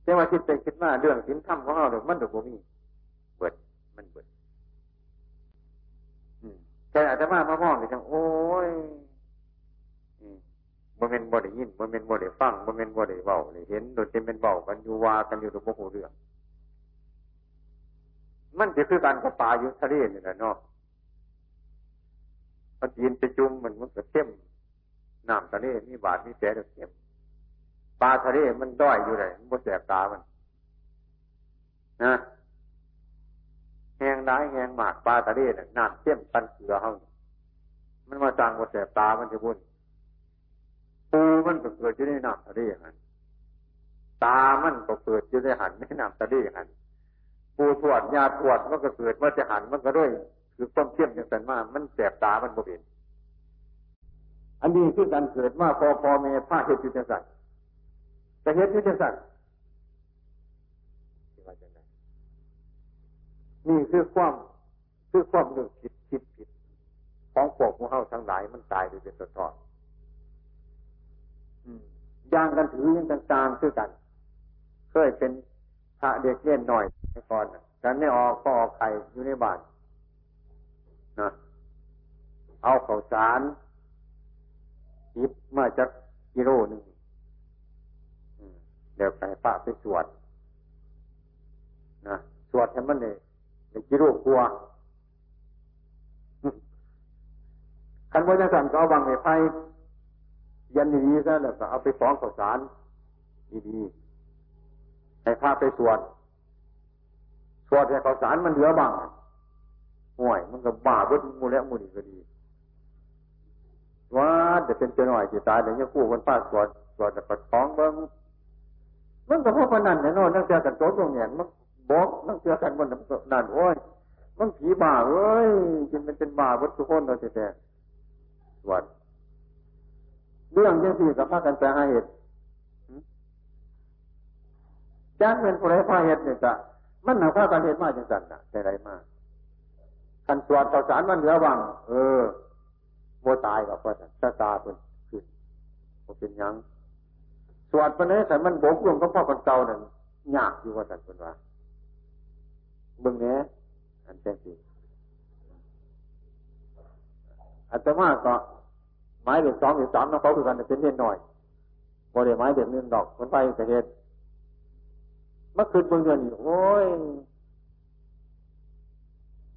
แต่ว่าคิดไปคิดมาเรื่องสินธรรมของเรามันดอกบ่มีเบิดมันเบิดแต่อาจจะมามามองจังโอ้ยบ่เมนบ่ได้ยินบ่เมนบ่ได้ฟังบ่เมนบ่ได้เบาเลยเห็นโดยเต็มเป็นเบากันอยู่ว่ากันอยู่ตัวโมโหเรื่อง มันจะคือการกระปาอยู่ทะเลนี่แหละเนาะ มันยินไปจุ่มมันมันก็เข้มน้ำทะเลมีบาดมีแผลเข้มปลาทะเลมันด้อยอยู่เลยมันบ่แสบตามันนะแหงร้ายแหงหมากปลาทะเลน่ะน้ำเข้มปันเกลือเฮามันมาจางบ่แสบตามันจะบุญปูมันก็เกิดอยู่ในน้ำทะเลอย่างนั้นตามันก็เกิดอยู่ในหันในน้ำทะเลอย่างนั้นปูถวดยาถวดมันก็เกิดว่าจะหันมันก็ด้วย คือความเข้มอย่างนั้นมามันแสบตามันบ่เป็นอันนี้คือการเกิดว่าพอพอเมผ้าเหตุจุดสัตว์จะเห็นที่จังสันนี่คือความคือความเรื่องผิดผิดผิด ของพวกมูเฮาทั้งหลายมันตายโดยเป็นตัวตอนย่างกันถือยังต่างๆคือกัน เคยเป็นพระเด็กเล่นหน่อยก่อนกันไม่ออกก็ออกไข่อยู่ในบ้าน เอาข้าวสารจิบมาจากกิโลหนึ่งเดี๋ยวไปปะไปสวดนะสวดให้มันเนี่ยกิโลกลัวคันว่าจะสั่งก็เอาบังในไฟยันดีๆซะแล้วก็เอาไปฟ้องข้าวสารดีๆให้พาไปสวด สวดให้ข้าวสารมันเหลือบัง ห่วยมันก็บ้าเบิ้มูแล้วมูนี่ก็ดีว่าจะเป็นเจ้าหน่อยจะตายเดี๋ยวจะกู้คนป้าสวดสวดแต่ปัดท้องเบิ้งมันก็เพราะพนันแน่นอนนั่งเจอกันโต๊ะตรงเนี่ยมันบอกนั่งเจอกันบนนั่นโอ้ยมันผีบ้าเอ้ยจนมันเป็นบ้าวัตถุคนเราแต่สวดเรื่องยังสี่กับพากันแปลเหตุจ้างเป็นผู้ไรพาเหตุเนี่ยจ้ะมันหนาข้าการเหตุมากจังสันนะใจไรมาก กันสวดต่อสารมันเหลือวังเออโมตายกับว่าชะตาเป็นขึ้นเป็นยังสวดไปเลยแต่มันบกลงก็พ่อคนเก่านั่นยากอยู่ว่าสันเป็นว่าเบื้องนี้อันเต็มที่อาตมาก็ไม้เด็กสองเด็กสามน้องเขาคือกันเป็นเล่นหน่อยบริไม้เด็กหนึ่งดอกมันไปแต่เหตุเมื่อคืนเมื่อเดือนนี่โอ้ย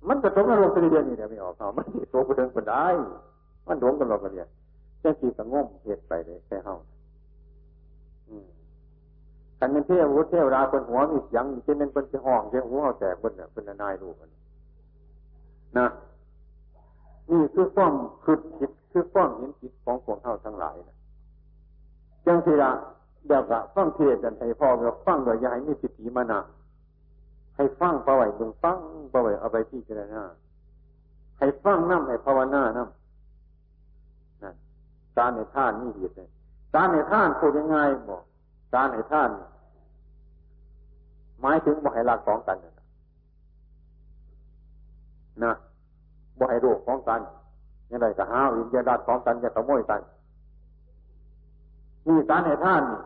มันกระทบนรกตัวเดียวนี่เดี๋ยวไม่ออกเขามันโตกระเดินคนได้ มันหลงกันหรอกกันเนี่ยแค่สีสงมเหตุไปเลยแค่เฮากันเป็นเทววุฒเทวราคนหัวมีเสียงเช่นนั้นเป็นห้องเช่นหัวเขาแตกบนเนี่ยเป็นนายรูปนนะนี่คือความคือผิดคือความเห็นผิดของพวกเฮาทั้งหลายนะจังทีละเดี๋ยวกะฟังเทศกันให้พ่อเราฟังโดยยายมีสิทธิมานะ ให้ฟังประไว้บึงฟังประไว้เอาไปที่เจรณาให้ฟังน้ำให้ภาวนาน้ำนั่นการในท่านนี่เหตุเลยการในท่านพูดยังไงบอกการในท่านหมายถึงบ่ให้รักของกันนะบ่ให้รูปของกันยังไงก็หาวิญญาณของกันจะขโมยกันนี่การในท่านนี่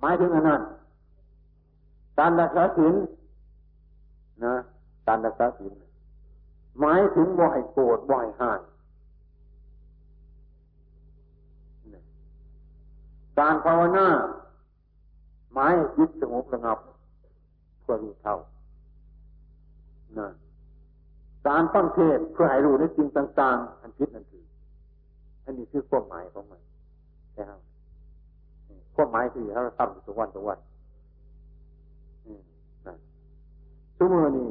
หมายถึงอันนั้น การรักษาศีลนะการรักษาศีลหมายถึงบ่ให้โกรธบ่ให้ห่านการภาวนาหมายจิตสงบระงับเพื่อรู้เท่านะการฟังเทศเพื่อให้รู้ในสิ่งต่าง ๆ อันพิษอันถืออันนี้คือความหมายของมันใช่ไหมความหมายคือเราทำทุกวันทุกวัน ทุกมือนี่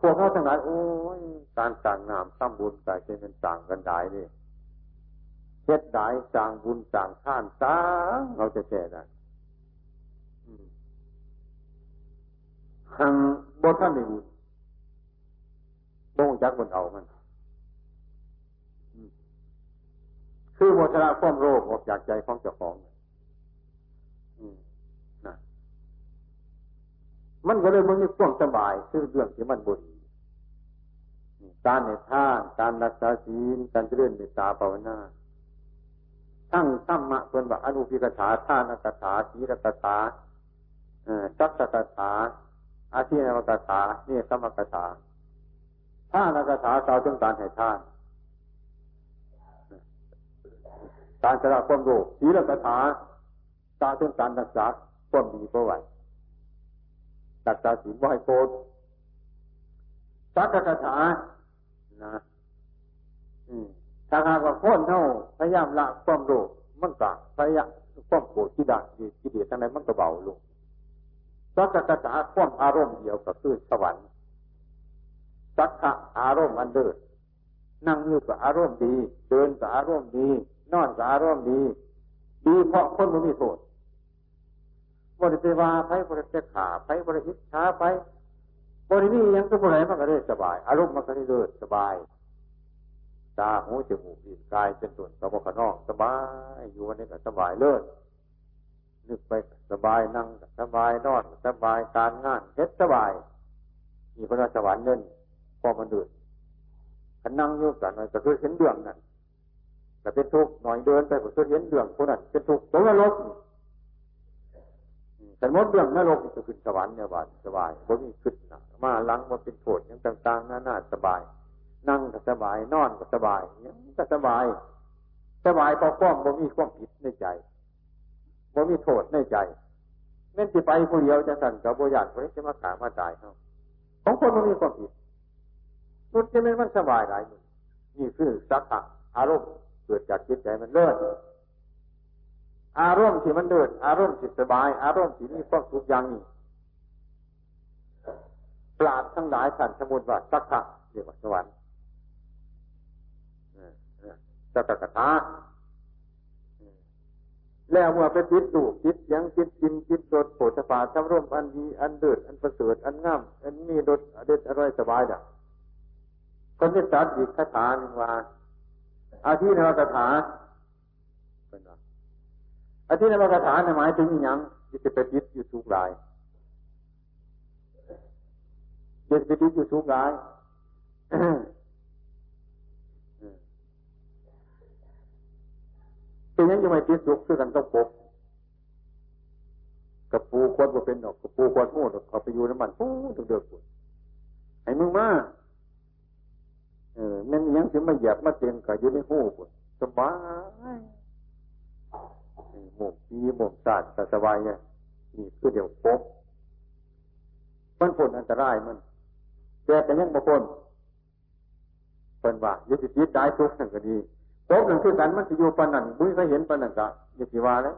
พวกเขาทั้งหลายโอ้ยการสั่งงามซ้ำบุญกายเป็นสั่งกันได้เลยเฮ็ดได้สั่งบุญสั่งท่านสร้างเราจะแก่ได้หังบนท่านหนึ่งบ่งจักบนเอามันคือโมชนะความโรคออกจากใจของเจ้าของ มันก็เลยมันมีความสบายคือเรื่องที่มันบุญการในท่านการรักษาศีลการเจริญเมตตาภาวนาทั้งธรรมะส่วนว่าอนุพิกถาท่านกถาศีรกถาจักรกถาอาชีนวกถาเนี่ยสมกถาท่านกถาสาวจงการให้ท่าน การสละความโลภศีลกถาตาถึงการรักษาความดีเพื่อไว้ รักษาศีลบ่ให้โกรธสักกะถานะถ้าหากว่าคนเท่าพยายามละความโลภมันก็พยายามความโกรธที่ดักที่เดียดทั้งนั้นมันก็เบาลงสักกะถาความอารมณ์เดียวก็คือสวรรค์สักขะอารมณ์อันเดิดนั่งอยู่กับอารมณ์ดี เดินกับอารมณ์ดี นอนกับอารมณ์ดี ดีเพราะคนมันมีโทษ บริเวาไปบริเวขาไปบริอิจฉาไปบริวียังก็บริมันก็ได้สบาย อารมณ์มันก็ได้เดินสบาย ตาหูจมูกลิ้นกายเป็นส่วนสมองขนอกสบายอยู่วันนี้ก็สบายเลิศนึกไปสบายนั่งสบายนอนสบายการงานเฮ็ดสบายมีพระสวรรค์เน่นพอมันเดือดขันนั่งอยู่กันก็คือเห็นเดืองนั่นแต่เป็นทุกข์หน่อยเดินไปก็คือเห็นเดืองคนนั้นเป็นทุกข์ตัวลบ แต่มดเรื่องนรกจะขึ้นสวรรค์เนี่ยบาดสบายผมมีขึ้นนะมาลังมาเป็นโทษยังต่างๆน่าน่าสบาย นั่งก็สบายนอนก็สบายยังก็สบาย สบายพอคว่ำบ่มีความผิดในใจบ่มีโทษในใจเม่นจะไปผู้เดียวจะสั่นกับโบยานคนนี้จะมาขามาตายเขาของคนมันมีความผิดนุษย์จะไม่มันสบายหลายนี่คือสักขะอารมณ์เกิดจากจิตใจมันเลิศ อารมณ์ที่มันเดินอารมณ์ที่สบาย อารมณ์ที่มีความสุขอย่างนี้ปราดทั้งหลายท่านสมุนว่าสักขะเรียกว่าสวรรค์สักกะทาแล้วเมื่อไปจิตดูจิตยังจิตจิมจิตรดโผฏฐาจำร่มอันดีอันเดือดอันประเสริฐอันงามอันมีรสเด็ดอร่อยสบายด่ะคนที่สัตว์อีกคาถาหนึ่งว่าอาทินวคาถาเป็นว่า อาทินวคาถาในหมายถึงอย่างที่จะไปจิตอยู่ทุกหลายจะไปจิตอยู่ทุกหลายเป็นยังจะไม่ติดสุขคือกันต้องปกกับปูควดว่าเป็นดอกกับปูควดโม่ดอกเขาไปอยู่น้ำมันปูเดือดเดือดปวดไอ้มึงมาเออแม่นยังถึงมาเหยียบมาเต็มกับอยู่ในหูปวดสบาย หมกปีหมกสาดแต่สบายเนี่ยนี่คือเดี๋ยวปกมันผลอันตรายมันแต่แต่ยังบางคนเป็นว่ายึดจิตใจทุกข์นั่นก็ดีโต๊ะหนึ่งคือกันมันจะอยู่ปนันบุ้ยก็เห็นปนันกะย่าสิวาเลย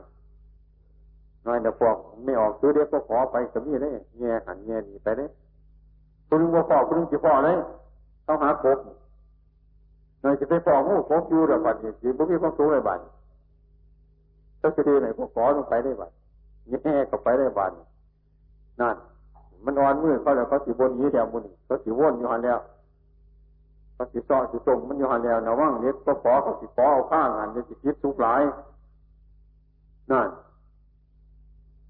น้อยเดี๋ยวพวกไม่ออกซื้อเด็กก็ขอไปก็มีเลยแง่หันแง่หนีไปเลยคุณลุงว่าพ่อคุณลุงจะพ่อเลยต้องหาครบหน่อยจะไปพ่องูครบอยู่เดี๋ยวบัดนี้จีบุ้มีความสูงเลยบัดต้ องจะดีไหนพวกขอลงไปได้บัดแง่ก็ไปได้บัดนั่น มันนอนมือเขาแล้วเขาสีบนนี้เดียวบุญเขาสีวนอยู่หันแล้วเขาสิซ้อสิส่งมันอยู่หันแล้วนะว่างเน็ตก็ขอเขาสิขอเอาข้างหันจะสิคิดทุกหลายนั่น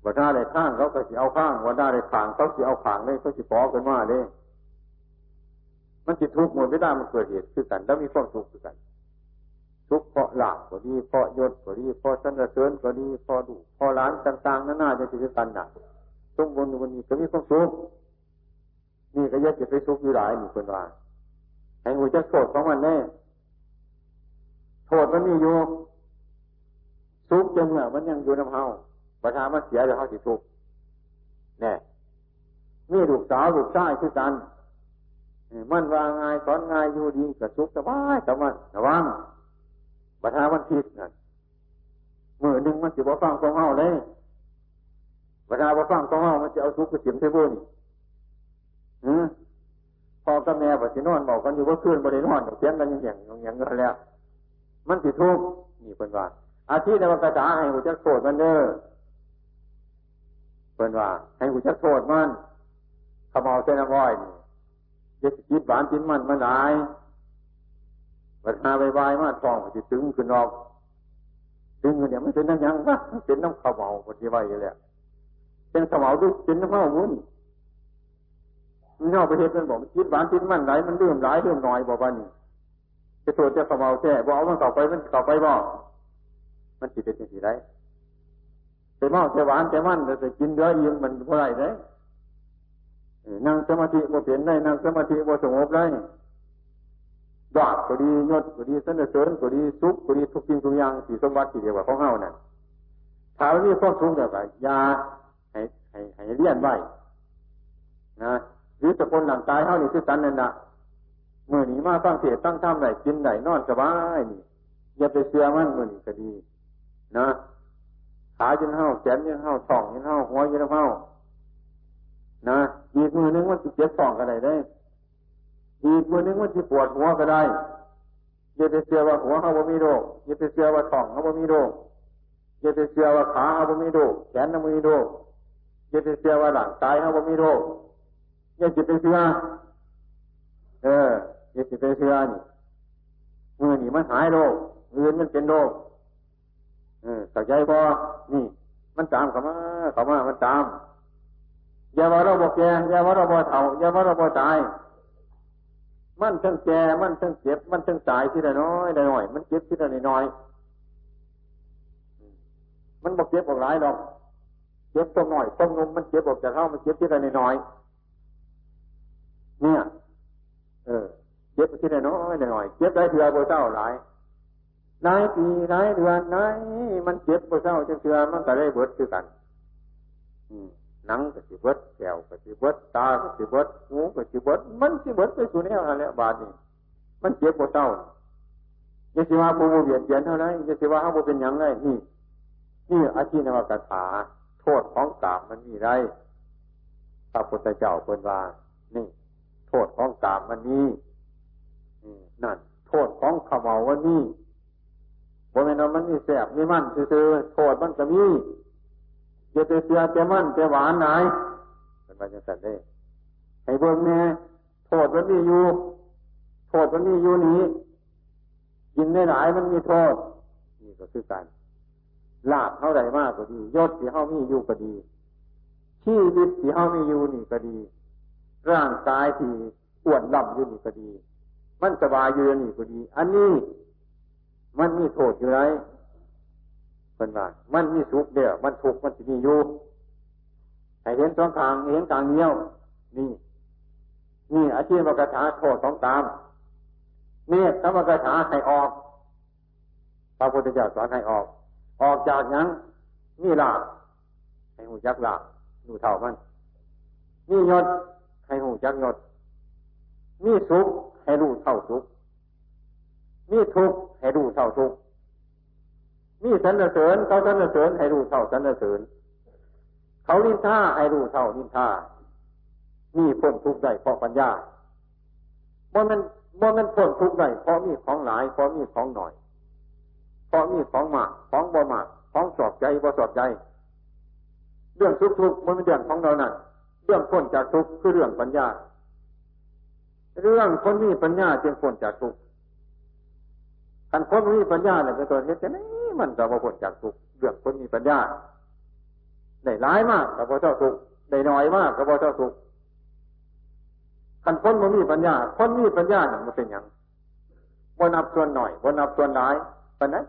ว่าได้เลยข้างเขาก็สิเอาข้างว่าได้เลยขางเขาสิเอาขางเลยเขาสิขอกันว่าเลยมันจิตทุกข์หมดไม่ได้มันเกิดเหตุคือกัน แล้วมีความทุกข์คือกัน ทุกข์เพราะหลักก็ดีเพราะยศก็ดีเพราะสรรเสริญก็ดีเพราะดุเพราะร้านต่างๆนั่นน่าจะคือกันหนักทุกบนวันนี้ก็มีความทุขนี่ก็ยัดจะไปทุกข์อยู่หลายนี่คนว่าให้หูจะโทษของมันแน่โทษมันมีอยู่ทุกข์จนเมื่อมันยังอยู่น้ำเฮาประธานมันเสียเดี๋ยวเขาสิทุกข์แน่มีลูกสาวลูกชายคือกันมันว่าง่ายสอนง่ายอยู่ดีกับทุกข์สบายแต่มันระวัง ประธานมันผิดนั่นมือหนึ่งมันสิบ่ฟังของเฮาเลยประธาบ่ฟังของเฮามันจะเอาทุกข์ไปเสียมเทบุญอืมพ่อกับแม่ปฏินอนบอกกันอยู่ว่าคืนบริโนอนเสียงกันอย่างอย่างอย่างนั้นแล้ว มันติดทุกข์นี่เป็นว่า อาทิตย์ในวันกระจาให้หูจักโทษมันเด้อเป็นว่า ให้หูจักโทษมันขมเอาเส้นน้อยนี่จะจิตหวานจิตมันมันหลาย ปัญหาใบใบมาทองจิตตึงขึ้นออกตึงเนียมันเป็นน้ำยังวะเป็นน้ำขมเอาปฏิวัยเลยเป็นขมเอาด้วยเป็นน้ำเมาวุ้นมันเอาไปเห็นมันบอกมันคิดหวานคิดมันไหลมันเรื่มหลายเรื่มน้อยบอกว่านี่จะตัวจจะขมเอาแค่บอกเอามันต่อไปมันต่อไปบอกมันจิตเป็นสิ่งไรแต่เมาแต่หวานแต่มันแต่กินเยอะยิ่งมันเท่าไรเลยนั่งสมาธิบ่เปลี่ยนได้นั่งสมาธิบ่สงบได้ ดาบก็ดียศก็ดีสนเสริญก็ดีสุขก็ดีทุกสิ่งทุกอย่างสี่สมบัติที่เดียวกับของเฮานั่นถ้าเรามีความสุขแบบยาให้ให้ให้เลี้ยนไว้นะหรือสกุลหลังกายเท่านี้คือกันนั่นนะเมื่อนี้มาตั้งเสียตั้งท่ามไหนกินไหนนอนสบายนี่อย่าไปเสื่อมันเมื่อนี้ก็ดี นะขายันเท้าแขนยันเท้าท้องยันเท้าหัวยันเท้านะอีกมือนึงมันจะเจ็บท้องก็ได้ได้ อีกมือนึงมันจะปวดหัวก็ได้อย่าไปเสือว่าหัวเขาบ่มีโรคอย่าไปเสือว่าท้องเขาบ่มีโรคอย่าไปเสือว่าขาเขาบ่มีโรคแขนเขาบ่มีโรคอย่าไปเสือว่าหลังกายเขาบ่มีโรคอย่าจิตไปเชื่อเอออย่าจิตไปเชื่อนี่มือนี่มันหายโรคเงินมันเป็นโรคเออเข้าใจพอนี่ มันตามเขามาเขามามันตามอย่าว่าเราบอกแกอย่าว่าเราบอกเถ่าอย่าว่าเราบอกตาย มันทั้งแก่มันทั้งเจ็บ มันทั้งตายที่ละน้อยละน้อย มันเจ็บที่ละน้อย มันบอกเจ็บบอกหลายหรอก เจ็บตัวหน่อยต้มนมมันเจ็บบอกจากเข้ามันเจ็บที่ละน้อย เนี่ย เออ เจ็บที่ละน้อยละน้อย เจ็บได้เถื่อบ่เจ้าหลายหลายปีหลายเดือนหลายมันเจ็บบ่เจ้าจะเถื่อมันก็ได้เบิดคือกัน อืม หนังก็สิเบิดแก้วก็สิเบิดตาก็สิเบิดหูก็สิเบิดมันสิเบิดไปสู่แนวอะไรบาดนี้มันเจ็บปวดเต้าอย่าสิว่าปูเบียดเบียนเท่าไรอย่าสิว่าเขาเป็นอย่างไรนี่นี่อาชีนวกถาโทษของกามมันมีไรพระพุทธเจ้าเป็นว่านี่ โทษของกามมันมีนั่น โทษของขมาวันนี้บนนั้นมันมีแสบมีมันคือโทษมันก็มี จะไปเสียจะมั่นจะหวานไหนเป็นไปจังสันได้ให้เบิ่งแน่โทษมันมีอยู่ โทษมันมีอยู่นี้กินได้หลายมันมีโทษนี่ก็คือการลาบเท่าไรมากก็ดียศที่เท่ามีอยู่ก็ดีชีวิตที่เท่ามีอยู่นี่ก็ดี ร่างกายที่อ้วนล่ำอยู่นี่ก็ดี มันสบายอยู่นี่ก็ดี อันนี้มันมีโทษอยู่ไร เป็นว่ามันมีสุขเดียวมันทุกข์มันจะมีอยู่ให้เห็นสองทางเห็นทางเดียวนี่นี่อาชีพกถาโทษสองตามเนี่ธรรมกถาให้ออกพระพุทธเจ้าสอนให้ออก ออกจากยังนี่ลาให้หูจักลาดูเท่ามันนี่ยศให้หูจักยศนี่สุขให้รู้เท่าสุขนี่ทุกข์ให้รู้เท่าทุกข์ นี่สรรเสริญเขาสรรเสริญให้รู้เท่าสรรเสริญเขานินท่าให้รู้เท่านินท่านี่พ้นทุกข์ได้เพราะปัญญาบ่มันบ่มันพ้นทุกข์ได้เพราะมีของหลายเพราะมีของหน่อยเพราะมีของมากของบ่มากของสอบใจบ่สอบใจ เรื่องทุกทุกมันเป็นเรื่องของเรานั่นเรื่องพ้นจากทุกข์คือเรื่องปัญญา เรื่องคนมีปัญญาจึงพ้นจากทุกข์กันคนมีปัญญาเนี่ยเป็นตัวเฮ็ดจะไหน มันก็บ่พ้นจากทุกข์เรื่องคนมีปัญญาได้ร้ายมากก็บ่เจ้าทุกข์ได้น้อยมากก็บ่เจ้าทุกขันคนมันมีปัญญา คนมีปัญญาเนี่ยมันเป็นอย่างบนับส่วนหน่อยบนับส่วนหลายปานนั้น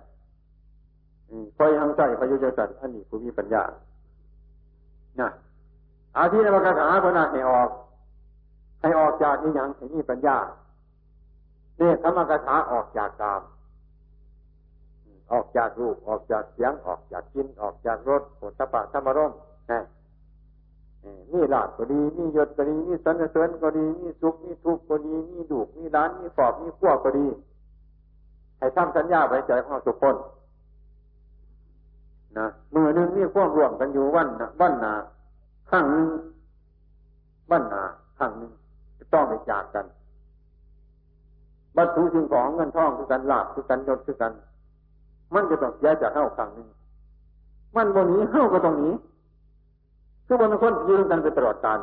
คอยหังใจพยุจสัตอันนี้ผู้มีปัญญานะอาทินวกถาพนาให้ออก ให้ออกจากนิยังให้มีปัญญาเนี่ยธรรมกถาออกจากกาม ออกจากรูปออกจากเสียงออกจากกินออกจากรสผลตปะธรรมรมนะมีลาบก็ดีมียศก็ดีมีสันเสริญก็ดีมีสุขมีทุกข์ก็ดีมีดุมีร้านมีฟอบมีขั้วก็ดีให้ทำสัญญาไว้ใจของสุขคนนะมือหนึ่งมีความร่วมกันอยู่วันนะวันนาข้างหนึ่งวันนาข้างหนึ่งจะต้องไปจากกันวัตถุสิ่งของเงินทองคือกันลาบคือกันยศคือกัน มันจะต้องแยกจากเข้าครั้งหนึ่งมันบนนี้เข้าก็ตรงนี้คือบนคนยืนกันไปตลอดกาล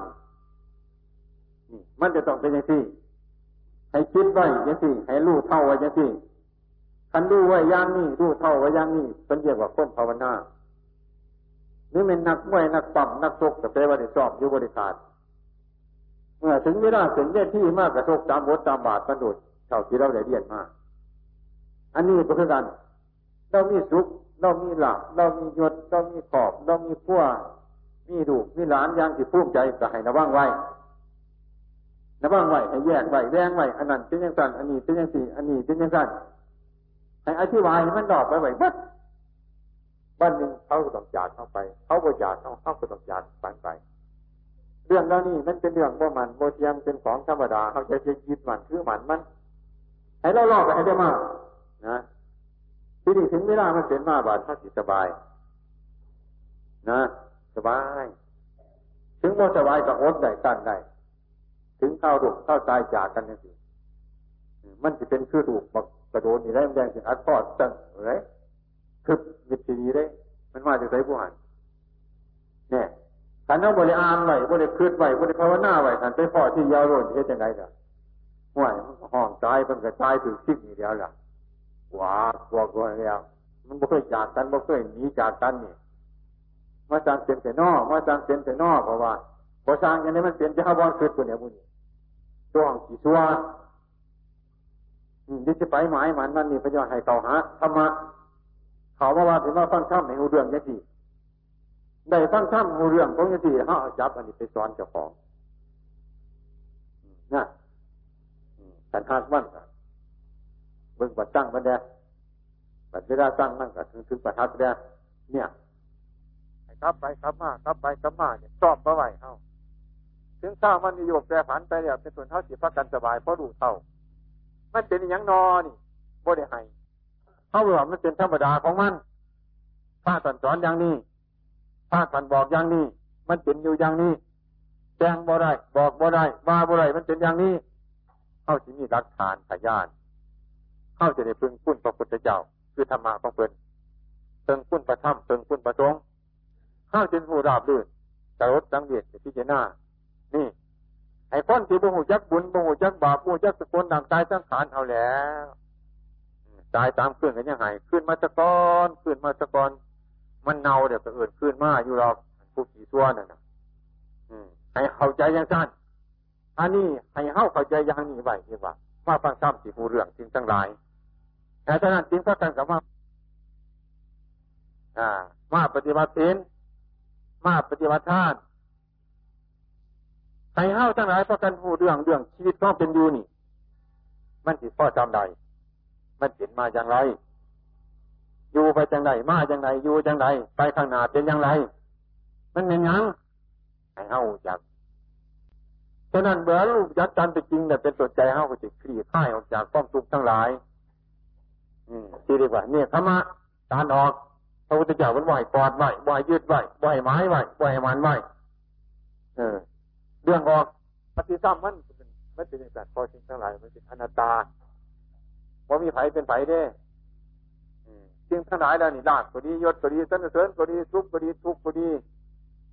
นี่มันจะต้องเป็นอย่างที่ให้คิดไว้อย่างที่ให้รู้เท่าไว้อย่างที่คันรู้ไว้ย่างนี้รู้เท่าไว้ย่างนี้เป็นเรียกว่าคนภาวนาหรือเป็นนักมวยนักปั่มนักชกแต่แปลว่าได้ชอบอยู่บริการเมื่อถึงเวลาถึงเวที่มากกระทบตามบทตามบาทกระโดดเท่าที่เราได้เรียนมา อันนี้ก็คือกัน เรามีสุขเรามีหลับเรามียศเรามีขอบเรามีขั้วมีดูมีหลานอย่างที่ภูมิใจก็ให้ระวังไว้ระวังไว้ให้แยกไว้แยงไว้อันนั้นเป็นยังสั้นอันนี้เป็นยังสี่อันนี้เป็นยังสั้นให้อธิบายมันดอกไปไว้บัดบ้านหนึ่งเขาก็ต้องจากเข้าไป เขาก็จากเขาเขาก็ต้องจากไปไป เรื่องแล้วนี่มันเป็นเรื่องว่ามันโมเทียมเป็นของธรรมดาเขาจะจะยึดมันคือมันมันให้เราลอกไปให้ได้มากนะ ที่นี่ถึงเวลามันเป็นมาบาดถ้าสิสบาย นะสบาย ถึงโมสบายก็อดได้ตั้นได้ถึงเข้าดุเข้าตายจากกันนี่สิมันจะเป็นคือถูกบักกระโดดนี่ได้แดงถึงอัดพอดจังไรคือมิตรีได้ มันมาจากไสผู้หันเนี่ยขันเอาบริอานไว้บริคืดไว้บริภาวนาไว้ขันไปพอที่ยาวโรนเฮ็ดยังไงล่ะห่วยห้องตายมันก็ตายถึงสิ่งนี้แล้วล่ะ ว้ากลัวกลัวแล้วมันไม่เคยจากกันไม่เคยหนีจากกันนี่มาสร้างเป็นแต่นอกมาสร้างเป็นแต่นอกเพราะว่าพอสร้างอย่างนี้มันเป็นเจ้าบอลคือตัวเนี่ยบุญตัวของกี่ชัวนี่จะไปหมายมันมันนี่ประยชน์ให้เขาหาธรรมะเขาว่าว่าถึงว่าฟังข้ามในหูเรื่องยังดีได้ฟังข้ามหูเรื่องของยังดีเขาเอาจับอันนี้ไปสอนเจ้าของนะแต่หากมัน เบิ่งปัดตั้งมันเดียปัดเวลาตั้งมันก็ถึงถึงประทัดเดียเนี่ยครับไปครับมาครับไปครับมาเนี่ยชอบเพราะไหวเฮาถึงสร้ามันมีโยกแปรผันไปแล้วเป็นส่วนเท่าสิพักกันสบายเพราะดูเท่ามันเป็นอย่างนอนี่บ่ได้ให้เขาบอกมันเป็นธรรมดาของมันถ้าสอนสอนอย่างนี้ถ้าสอนบอกอย่างนี้ มันเป็นอยู่อย่างนี้แจ้งบ่ได้บอกบ่ได้ว่าบ่ได้มันเป็นอย่างนี้เข้าที่มีหลักฐานพยาน เข้าจะได้พึงคุ้นพระพุทธเจ้า คือธรรมะของเพิ่นเพิงคุ้นประทับเพิงคุ้นประสงค์เข้าจึงหูราบลื่นจรดสังเวชพิจารณานี่ไอ้คนที่บุหูจักบุญบุหูจักบาปบุหูจักสกุลดังตายสังขารเอาแล้วตายตามขึ้นกันยังไงขึ้นมาสะกอนขึ้นมาสะกอน มันเน่าเดี๋ยวก็เอื่นขึ้นมาอยู่หรอกผู้ขี่ซัวนั่นนะให้เข้าใจอย่างสั้นอันนี้ให้เข้าเข้าใจอย่างนี้ไว้ดีกว่าว่าฟังซ้ำสิหูเรื่องจริงทั้งหลาย แต่ท่านั้นจริงก็กันกับว่าอ่า มาปฏิบัติศีลมาปฏิบัติทานให้เฮ้าทั้งหลายพระกันหูเรื่องเรื่องชีวิตก็เป็นอยู่นี่ มันสิพ่อจำใดมันเป็นมาอย่างไรอยู่ไปจังไรมาจังไรอยู่จังไรไปข้างหน้าเป็นอย่างไร มันเป็นยังให้เฮ้าจากฉะนั้นเบื่อลูกยัดจันไปจริงเนี่ยเป็นตัวใจเฮ้าก็จะคลี่คลายออกจากความทุกข์ทั้งหลาย ที่เรียกว่าเนี่ยธรรมะการออกพระพุทธเจ้ามันไหวกอดไหวไหวยืดไหวไหวไม้ไหวไหวมันไหวเออ เรื่องออกปฏิสัมมันเป็นไม่เป็นอย่างนั้พอสิ่งทั้งหลายมันเป็นอนัตตาว่ามีไผเป็นไผเด้สิ่งทั้งหลายแล้วนี่ลาบก็ดียศก็ดีสนเสริญก็ดีทุกข์ก็ดีทุกข์ก็ดี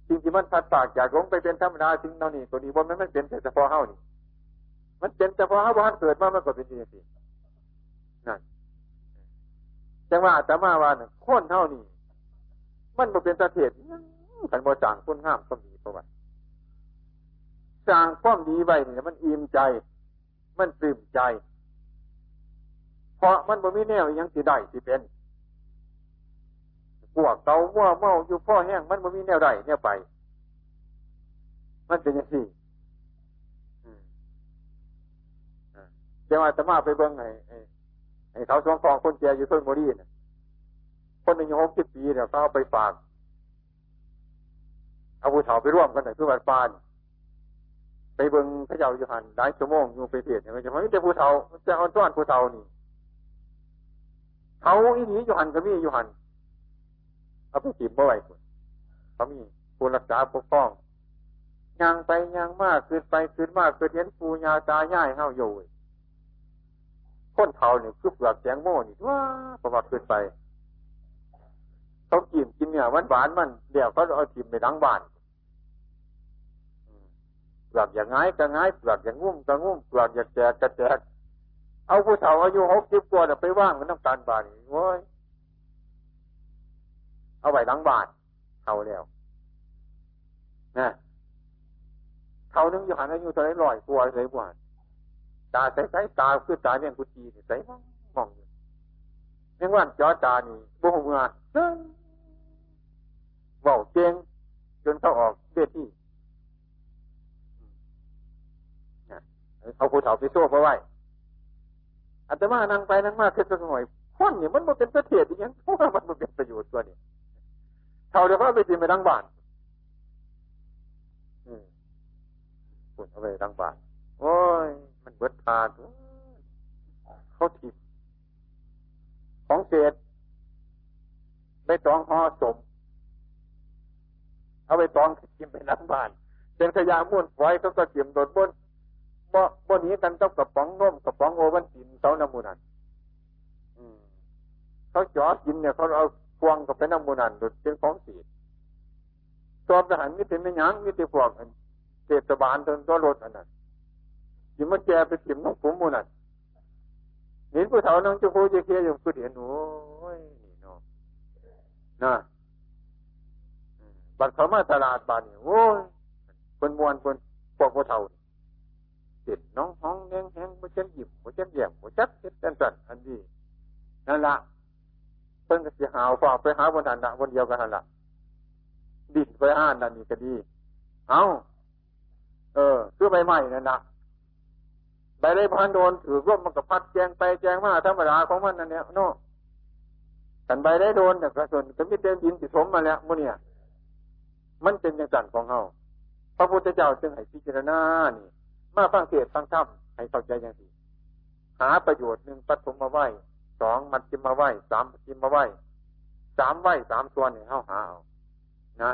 สิ่งที่มันพัดปากจากหลงไปเป็นธรรมดาสิ่งเหล่านี้ก็ดีว่ามันไม่เป็นแต่เฉพาะเฮานี่ มันเป็นเฉพาะเฮาบ้านเกิดมามันก็เป็นจริงสินั่น จังว่าแต่มาว่าน่คนเท่านี้มันบ่เป็นสะเทศขันบ่จางคนงามก็มีประวัติสร้างความดีไว้เนี่ยมันอิ่มใจ มันปลื้มใจ เพราะมันบ่มีแนวยังสิได้สิเป็นพวกเกาว่าเมาอยู่พ่อแห้งมันบ่มีแนวใดแนวไป มันเป็นอย่างนี้จะมาจะมาไปเบิ้งไง ไอ้เขาสองกองคนแก่อยู่ต้นโมดีเนี่ยคนหนึ่งหกสิบปีเนี่ยเขาเอาไปฝากเอาผู้เฒ่าไปร่วมกันหน่อยเพื่อวัดปานไปเบิ้งพระเจ้าอยู่หันหลายชั่วโมงอยู่ไปเสียเนี่ยมันจะไม่ใช่ผู้เฒ่าจะเอาต้อนผู้เฒ่านี่เขาอีนี้อยู่หันก็มีอยู่หันเอาไปจีบบ่อยคนเขามีผู้รักษาปกป้องยังไปยังมากขึ้นไปขึ้นมากขึ้นเห็นปูยาตาย่ายเฮาอยู่ คนเฒ่าเนี่ยคือเปลือกแกงโม่นี่ว้าประวัติขึ้นไปเขากินกินเนี่ยมันหวานมันเดี๋ยวเขาเอาทิมไปล้างบ้านเปลือกอย่างง่ายก็ง่ายเปลือกอย่างงุ่มก็งุ่มเปลือกอย่างแจกก็แจกเอาผู้เฒ่าอายุหกสิบกว่าไปว่างมันน้ำตาลบานโว้ยเอาไว้ล้างบ้านเอาแล้วนะเขานึงอยู่หันอายุเท่าไรลอยกลัวเลยกว่า ตาใสใสตาคือตาเนี่ยกุจีใสมองอยู่ยังว่าจอตานี่บุหัวเบาเจงจนเขาออกเบี้ยที่เอาผู้เฒ่าไปโซ่เพราะไว้อาตมานั่งไปนั่งมาคือสักหน่อยคนเนี่ยมันมันเป็นประเทศอย่างเพราะว่ามันมันเป็นประโยชน์ตัวนี้เท่าเดียวก็ไปกินไปดังบ้านอืมคุณเอาไปดังบ้าน มันเบิดทาเขาทิพของเศษไปตองห่อสมเอาไปตองกินไปนังบ้านเป็นขยะมุ่นไว้เขาก็เก็บโดดบนบ่บนนี้กันต้องกับป๋องน้มกับป๋องโอวันตินเสาน้ำมูนันเขาจ่อกินเนี่ยเขาเอาพวงกับเป็นน้ำมูนันโดดเป็นของสีตอบทหารมิติไม่ยั้งมิติพวกเทศบาลจนก็ลดอันนั้น ยิ่งมาแกไปถิ่มน้องผมมูนันเห็นผู้เฒ่าน้องจะโคจะเคียอยู่คือเห็นโอ้ยนี่เนาะนะบัดเขามาตลาดบานนี่โอ้ยคนมวนคนพวกพวกเท่าเจ็ดน้องห้องแงงแห้งบ่เช่นหยิบบ่เช่นแย่งบ่จัดเฮ็ดจันจันอันนี้นั่นละเพิ่นก็สิหาวฝากไปหาบนหันละบนเดียวกันหันละดินไปอ่านนั่นนี่ก็ดี เอาเออ คือใบไม้นั่นนะ ใบได้พันโดนถือร่วมมันกับพัดแจงไปแจงมาธรรมดาของมันนั่นเนี่ยโน่กันใบได้โดนแต่กระสุนก็มีเต็มดินสิสมมาแล้วมื่อเนี่ย มันเป็นอย่างจันของเฮาพระพุทธเจ้าจึงให้พิจารณานี่ มาฟังเทศฟังธรรมให้เข้าใจอย่างนี้หาประโยชน์หนึ่งปฐมมาไหวสองมัดจิมมาไหวสามจิมมาไหวสามไหวสามส่วนเนี่ยเฮาหาเอานะ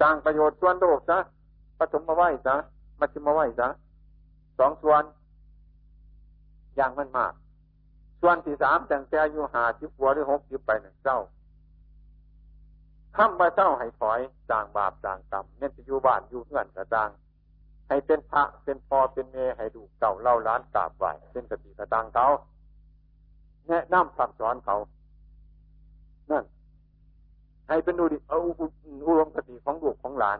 สร้างประโยชน์ส่วนโลกซะปฐมมาไหวซะมัดจิมมาไหวซะสองส่วน อย่างมันมาก ส่วนที่สามแต่งแต่อายุหาสิบหัวหรือหกสิบไปหนึ่งเจ้าทำมาเจ้าให้ถอยสร้างบาปสร้างกรรมเน้นจะอยู่บ้านอยู่เงื่อนกระดังให้เป็นพระเป็นพอเป็นเมให้ดูเก่าเล่าล้านกราบไหวเป็นกติกระดังเขาแนะนำสั่งสอนเขานั่นให้เป็นดูดิเอาอุรมกติของลูกของหลาน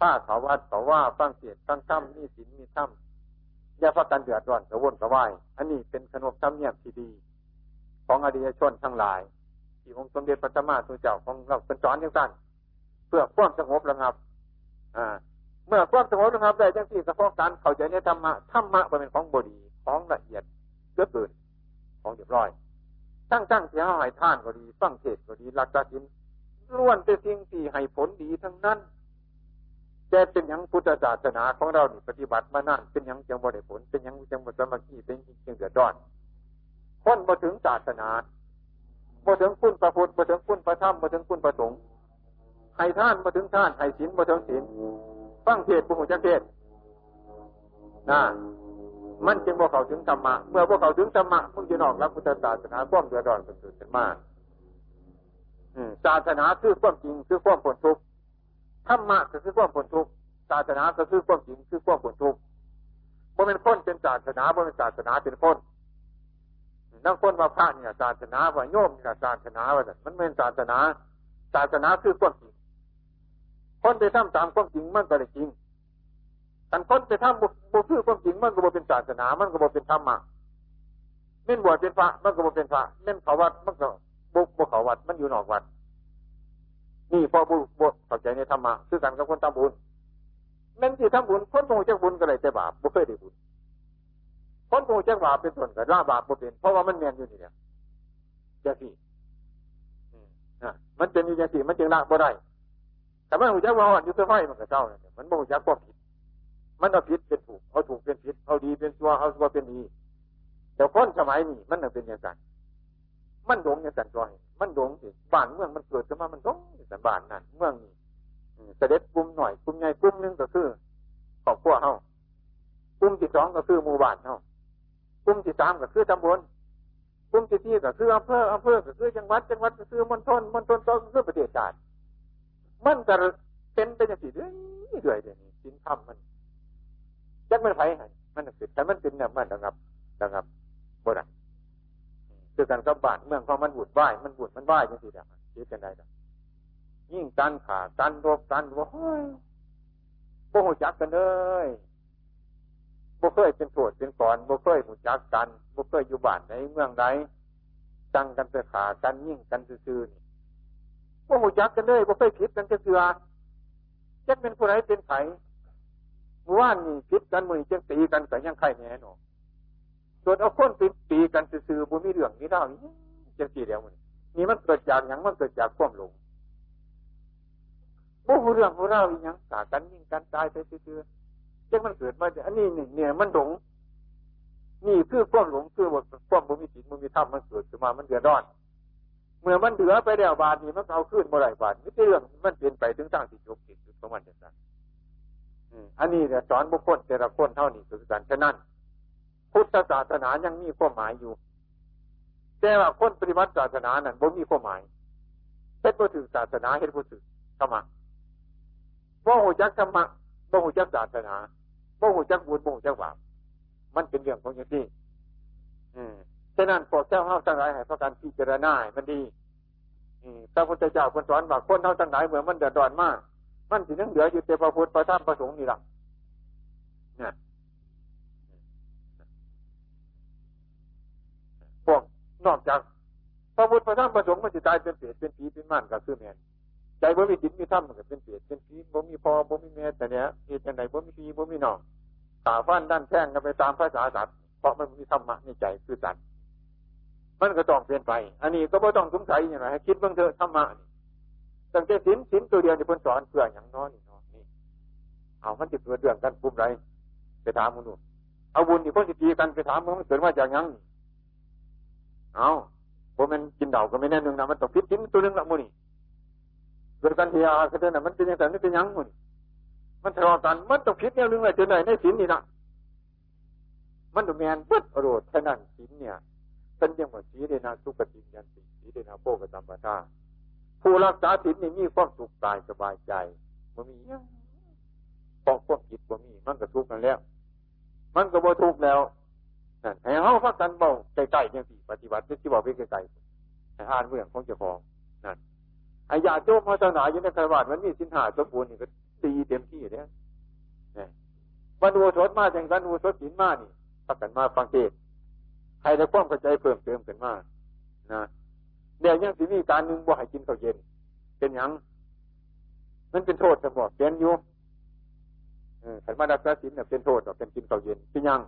ป้าเขาวัดเขาว่าฟังเสียงฟังถ้ำมีศีลมีถ้ำ อย่าพักกันเดือดร้อนกระวนกระวาย อันนี้เป็นขนบธรรมเนียมที่ดี ของอดีตชนทั้งหลาย ที่องค์สมเด็จพระสัมมาสัมพุทธเจ้าของเราเป็นสอนอย่างนั้นเพื่อความสงบระงับ อ่า เมื่อความสงบระงับได้จังที่สะพาะการเข้าใจในธรรมะธรรมะเป็นของบดีของละเอียดเกือบเกินของเรียบร้อยตั้งตั้งเสียหายท่านก็ดีฟังเทศก็ดีรักษาศีลล้วนเป็นสิ่งที่ให้ผลดีทั้งนั้น แต่เป็นอย่างพุทธศาสนาของเรานี่ปฏิบัติมานานเป็นอย่างจังบริผล เป็นอย่างจังบสมาธิเป็นจริงเดือดร้อนคนมาถึงศาสนามาถึงคุณประพุทธมาถึงคุณประธรรมมาถึงคุณประสงค์ให้ท่านมาถึงท่านให้ศีลมาถึงศีลฟังเทศปุหุจักเทศนะมันจึงบอกเขาถึงธรรมะเมื่อพวกเขาถึงธรรมะมึงจะนอกรับพุทธศาสนาความเดือดร้อนเกิดขึ้นมากศาสนาคือความจริงคือความผลทุกข์ ธรรมะก็คือความผลทุกข์ศาสนาก็คือความจริงคือความผลทุกข์บ่เป็นคนเป็นศาสนาบ่เป็นศาสนาเป็นคนนั่งคนว่าพระเนี่ยศาสนาว่าโยมเนี่ยศาสนาว่ามันเป็นศาสนา ศาสนาคือความจริงคนไปทำตามความจริงมันก็ได้จริงแต่คนไปทำบุคือความจริงมันก็บ่เป็นศาสนา มันก็บ่เป็นธรรมะเม่นบวชเป็นพระมันก็บ่เป็นพระเม่นเขาวัดมันก็บุกบุเขาวัดมันอยู่นอกวัด นี่พอบุบวชเข้าใจในธรรมะคือกันกับคนทำบุญเม่นที่ทำบุญคนโง่จากบุญก็เลยแต่บาปบุเคยได้บุญคนโง่จังบาปเป็นส่วนกับล่าบาปบ่เป็น เพราะว่ามันแมนอยู่นี่เนี่ยจะสี่มันเป็นอยู่จังสี่มันจึงละบ่ได้แต่มันหูจักว่าอยู่เสื้อไฟมันก็เจ้าเนี่ยมันบ่หูจักความผิด มันเอาผิดเป็นถูกเอาถูกเป็นผิดเอาดีเป็นชั่วเอาชั่วเป็นดีแต่คนสมัยนี้มันเป็นอย่างนั้น มันหลงอย่างสันจอยมันหลงสิบ้านเมืองมันเกิดขึ้นมามันหลงอย่างสันบ้านนั่นเมืองนี้เสด็จกลุ่มหน่อยกลุ่มใหญ่กลุ่มนึงก็คือครอบครัวเฮากลุ่มที่สองก็คือหมู่บ้านเฮากลุ่มที่สามก็คือตำบลกลุ่มที่สี่ก็คืออำเภออำเภอก็คือจังหวัดจังหวัดก็คือมณฑลมณฑลก็คือประเทศชาติมันจะเป็นไปอย่างสี่เรื่อยเรื่อยเดี๋ยวนี้สินคำมันจักมันไผ่มันเป็นแต่มันเป็นเนี่ยมันนะครับนะครับบ่ได้ คือการกับบ้านเมืองของมันบุดไหวมันบุดมันไหวจังสี่เดียวคิดกันได้ยิ่งการขาการรบการว่าโอ้ยโบจักกันเลยบ่เคยเป็นโทษเป็นก่อนบ่เคยหูจักกันบ่เคยอยู่บ้านในเมืองใดจังกันไปขากันยิ่งกันซื่อๆนี่บ่หูจักกันเลยบ่เคยคิดกันจะเสือจะเป็นผู้ใดเป็นไผเมื่านนี่คิดกันมือจังตีกันแต่ยังใครแน่นอ ส่วนเอาคนเป็นตีกันซื่อๆบ่มีเรื่องนี้เท่านี้จังสี่เดียวมันนี่มันเกิดจากอย่างมันเกิดจากความหลงบ่หูเรื่องหูเล่าอีหยังสากันยิ่งกันตายไปซื่อจังมันเกิดมาอันนี้นี่เนี่ยมันหลงนี่คือความหลงคือว่าความบุมีศีลบุมีธรรมมันเกิดขึ้นมามันเดือดร้อน เมื่อมันเดือไปแล้วบาทนี้มันเอาขึ้นเมื่อไรบาทนี่เรื่องมันเปลี่ยนไปถึงสร้างสิจบจิตของมันอย่างนั้นอันนี้เนี่ยสอนบุคคลแต่ละคนเท่านี้คือการฉะนั้น พุทธศาสนายังมีความหมายอยู่ แต่ว่าคนปฏิบัติศาสนานั้นบ่มีความหมายเฮ็ดบ่ถือศาสนาเฮ็ดบ่ถือธรรมะว่าหูจักธรรมะบ่หูจักศาสนาบ่หูจักบุญบ่หูจักบาปมันเป็นเรื่องของอย่างที่อืมฉะนั้นพวกเจ้าเฮาทั้งหลายให้พระการพิจารณามันดีพระพุทธเจ้าคนสอนว่าคนเท่าทั้งหลายเหมื่อมันเดือดร้อนมาก มันสินึงเหลืออยู่แต่พระพุทธพระธรรมพระสงฆ์นี่ละเนี่ย นอกจากพระพุทธพระธรรมพระสงฆ์มันจะตายเป็นเปรตเป็นผีเป็นม่านก็คือแมนใจบ่มีจิตมีธรรมมันก็เป็นเปรตเป็นผีบ่มีพอบ่มีแม่แต่เนี้ยเหตุจังไดบ่มีผีบ่มีน้องขาฟันด้านแข้งกันไปตามภาษาสัตว์เพราะมันมีธรรมะในใจคือสัตว์มันก็ต้องเปลี่ยนไป อันนี้ก็ไม่ต้องสงสัยอย่างไรให้คิดเบื้องเถอะธรรมะนี่ตั้งแต่สินสินตัวเดียวที่เพิ่นสอนเพื่ออย่างน้อยนี่เนาะนี่เอามันจะเกิดเรื่องกันปุ่มไรไปถามมึงดูเอาบุญนี่คนสิตีกันไปถามมึงมันเกิดมาจากยัง เอาผมมันกินเดาก็ไม่แน่นึงนะมันต้องพิษสินตัวนึงละมูนี่เกิดกันเฮียก็เดินน่ะมันเป็นอย่างไรนี่เป็นยังมูนี่มันทะเลาะกันมันต้องพิษแนวนึงเลยจนไหนในสินนี่นะมันต้องแมนปึ๊ดโรดแค่นั้นสินเนี่ยเป็นยังว่าสีเดนาสุกติยันติสีเดนาโปกตัมปะทาผู้รักษาศีลนี่มีความสุขกายสบายใจมันมียังพอความจิตมันมีมันก็ทุกข์กันแล้ว มันก็บ่ทุกข์แล้ว ให้เฮาพักกันเบาใกล้ๆอย่างที่ปฏิบัติที่บอกไปไกลๆให้อ่านเรื่องของเจ้าของนั่นไอ้ยาโจมพัฒนาอยู่ในคารวะมันมีสินหาสมบูรณ์นี่ก็ตีเต็มที่เนี่ยวันอุโสถมาอย่างกันอุโสถศีมานี่พักกันมาฟังเทศใครได้ความเข้าใจเพิ่มเติมขึ้นมานะเดี๋ยวยังสิมีการหนึ่งบ่ให้กินข้าวเย็น เป็นยังมันเป็นโทษสมบอกเป็นอยู่ขันมาดักษาศีลเนี่ยเป็นโทษเป็นกินข้าวเย็นเป็นยัง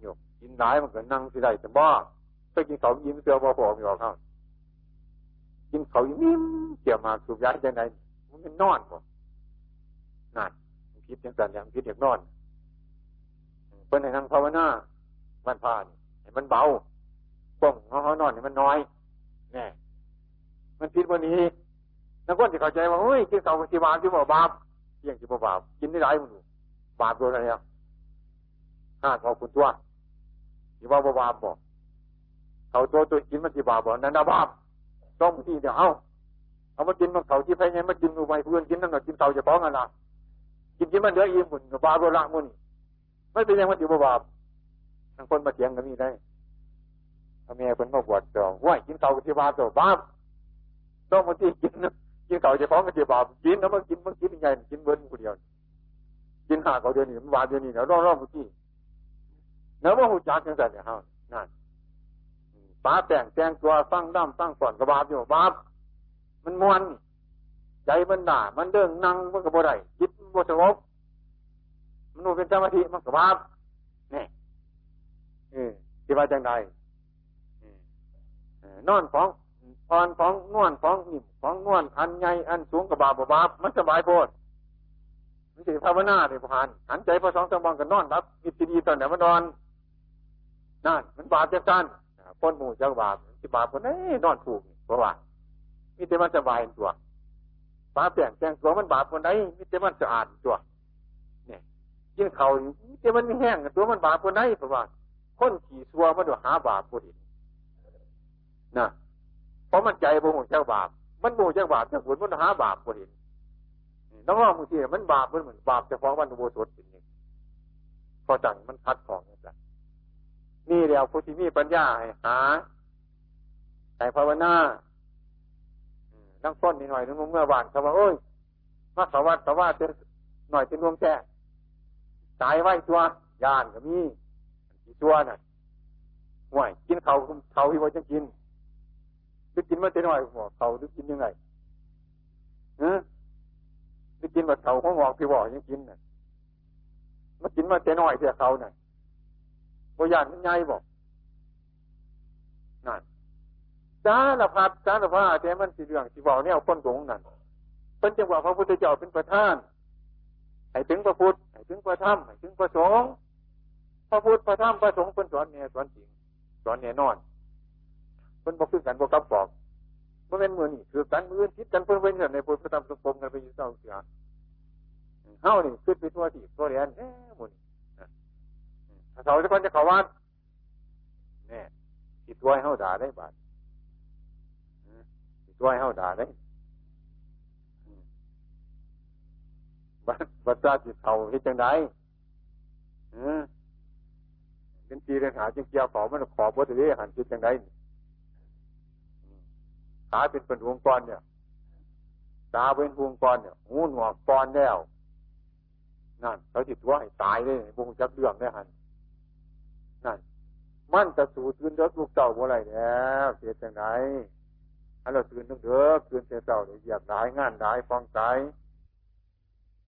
โยกกินหลายมันก็นั่งสิได้แต่บ่ถ้ากินเขายิ้มเสือบ่พอมีออกเข้ากินเขายิ้มเกี่ยวมาสูบยาจังไงมันนอนบ่นั่นคิดอย่างนั้นอย่างคิดอย่างนอนเพิ่นให้นั่งภาวนามันผ่านให้มันเบาป้องเขานอนนี่มันน้อยแน่มันผิดวันนี้นักคนที่เข้าใจว่าเฮ้ยกินเสาสิบาที่บ่บาปเที่ยงสิบ่บาปกินได้หลายมันบาปโดนอะไรอะห้าขอคุณตัว ที่ว่าบ่บาปบ่เขาตัวตัวกินมันสิบาปบ่นั่นนะบาปต้องที่เดี๋ยวเอาเอามากินมันเขาที่ไปไงมากินอูไปเพื่อนกินนั่นก็กินเสาจะฟ้องกันละกินกินมันเดือดอิ่มหมุนบาปโดนละมุนไม่เป็นยังมันสิบ่บาปทั้งคนมาเถียงกันนี่ได้พ่อแม่คนมาบวชจองว่ากินเต่ากับที่บาปตัวบาปต้องมาที่กินกินเต่าจะฟ้องกับที่บาปกินแล้วมันกินมันกินยังไงกินเบิ้ลคนเดียวกินหาเขาเดียวนี่มันบาปเดียวนี่แล้วรอบรอบ เมื่อว่าหูจักจังแต่เนี่ยฮะนั่นป้าแต่งแต่งตัวฟังด้ำฟังก่อนกับบาปอยู่บาปมันมวนใจมันด่ามันเดิงนั่งมันกับบ่ได้จิตบ่สงบมันนูเป็นสมาธิมันกับบาปนี่เออที่ว่าจังใดนอนของพรของนวลของนิ่มของนวลอันใหญ่อันสูงกับบาบบาบมันสบายโพดมันสิภาวนาเดี๋ยวผ่านหันใจพอสองสมองกันนอนรับอิสดีตอนไหนมันนอน นั่นมันบาปจังกันพ้นหมู่จังบาปที่บาปคนนี้นอนถูกเพราะว่ามีแต่มันสบายตัวฟ้าแปลงแจงตัวมันบาปคนไหนมีแต่มันสะอาดตัวเนี่ยยิ่งเขามีแต่มันไม่แห้งตัวมันบาปคนไหนเพราะว่า คนขี่ซัวมันดูหาบาปผู้เห็นนะเพราะมันใจโมโหเจ้าบาป มันโมโหเจ้าบาปจ้าบุญมันหาบาปผู้เห็นน้องว่าบางที่มันบาปมันเหมือนบาปจะฟ้องวันโมสดสิ่งหนึ่งพอจังมันคัดของนี่แหละนี่ นี่เดียวผู้ที่มีปัญญาให้หาแต่ภาวนาตั้งต้นนิดหน่อยนึงเมื่อวานเขาว่าโอ้ยมาสวัสดิ์สวัสดิ์หน่อยเป็นวมแช่ตายไว้ตัวยานก็มีตัวน่ะห่วยกินเขาเขาที่ว่าจะกินจะกินมาเต็น่อยหัวเขาจะกินยังไงเออจะกินแบบเขาของหอกพี่บอกยังกินน่ะมากินมาเต็น่อยเสียเขาน่ะ บยานมันใหญ่บอกนั่นจ้าละพัดจ้าละพัดแต่มันสีเรื่องสีบอกเนี่ยคนหลงนั่นเป็นจังหวะพระพุทธเจ้าเป็นประธานให้ถึงพระพุทธให้ถึงพระธรรมให้ถึงพระสงฆ์พระพุทธพระธรรมพระสงฆ์เป็นสอนเนี่ยสอนจริงสอนเนี่ยนอนเพิ่นบอกขึ้นกันบอกกับบอกเมื่อเป็นมือนี่คือกันมือคิดกันเพิ่นเป็นเงินในพุทธธรรมสงฆ์กันไปอยู่เจ้าเสือเฮ้านี่ขึ้นไปทั่วที่ทั่วเรียนเอ๊ะมุนถ้า เขาจะคนจะเขาวัดเนี่ยคิดตัวให้เฮาด่าได้บาดคิดตัวให้เฮาด่าได้บัดบัดตาจิตเขาเฮ็ดจังไดเป็นทีเรียนหาจึงเกี่ยวขอมันขอบวัตถุหันจิตจังไดตาเป็นเป็นวงกรเนี่ยตาเป็นวงกรเนี่ยหูหนวกกรแล้วนั่นเขาจิตว่าให้ตายเลยบุงจักเรื่องได้หัน นั่นมันจะสู่ตื่นเด็กลูกเต่าบ่ไรแล้วเสียจังไหนอันเราตื่นต้องเด้อตื่นเสียเต่าเลยอยากได้งานได้ฟองใจ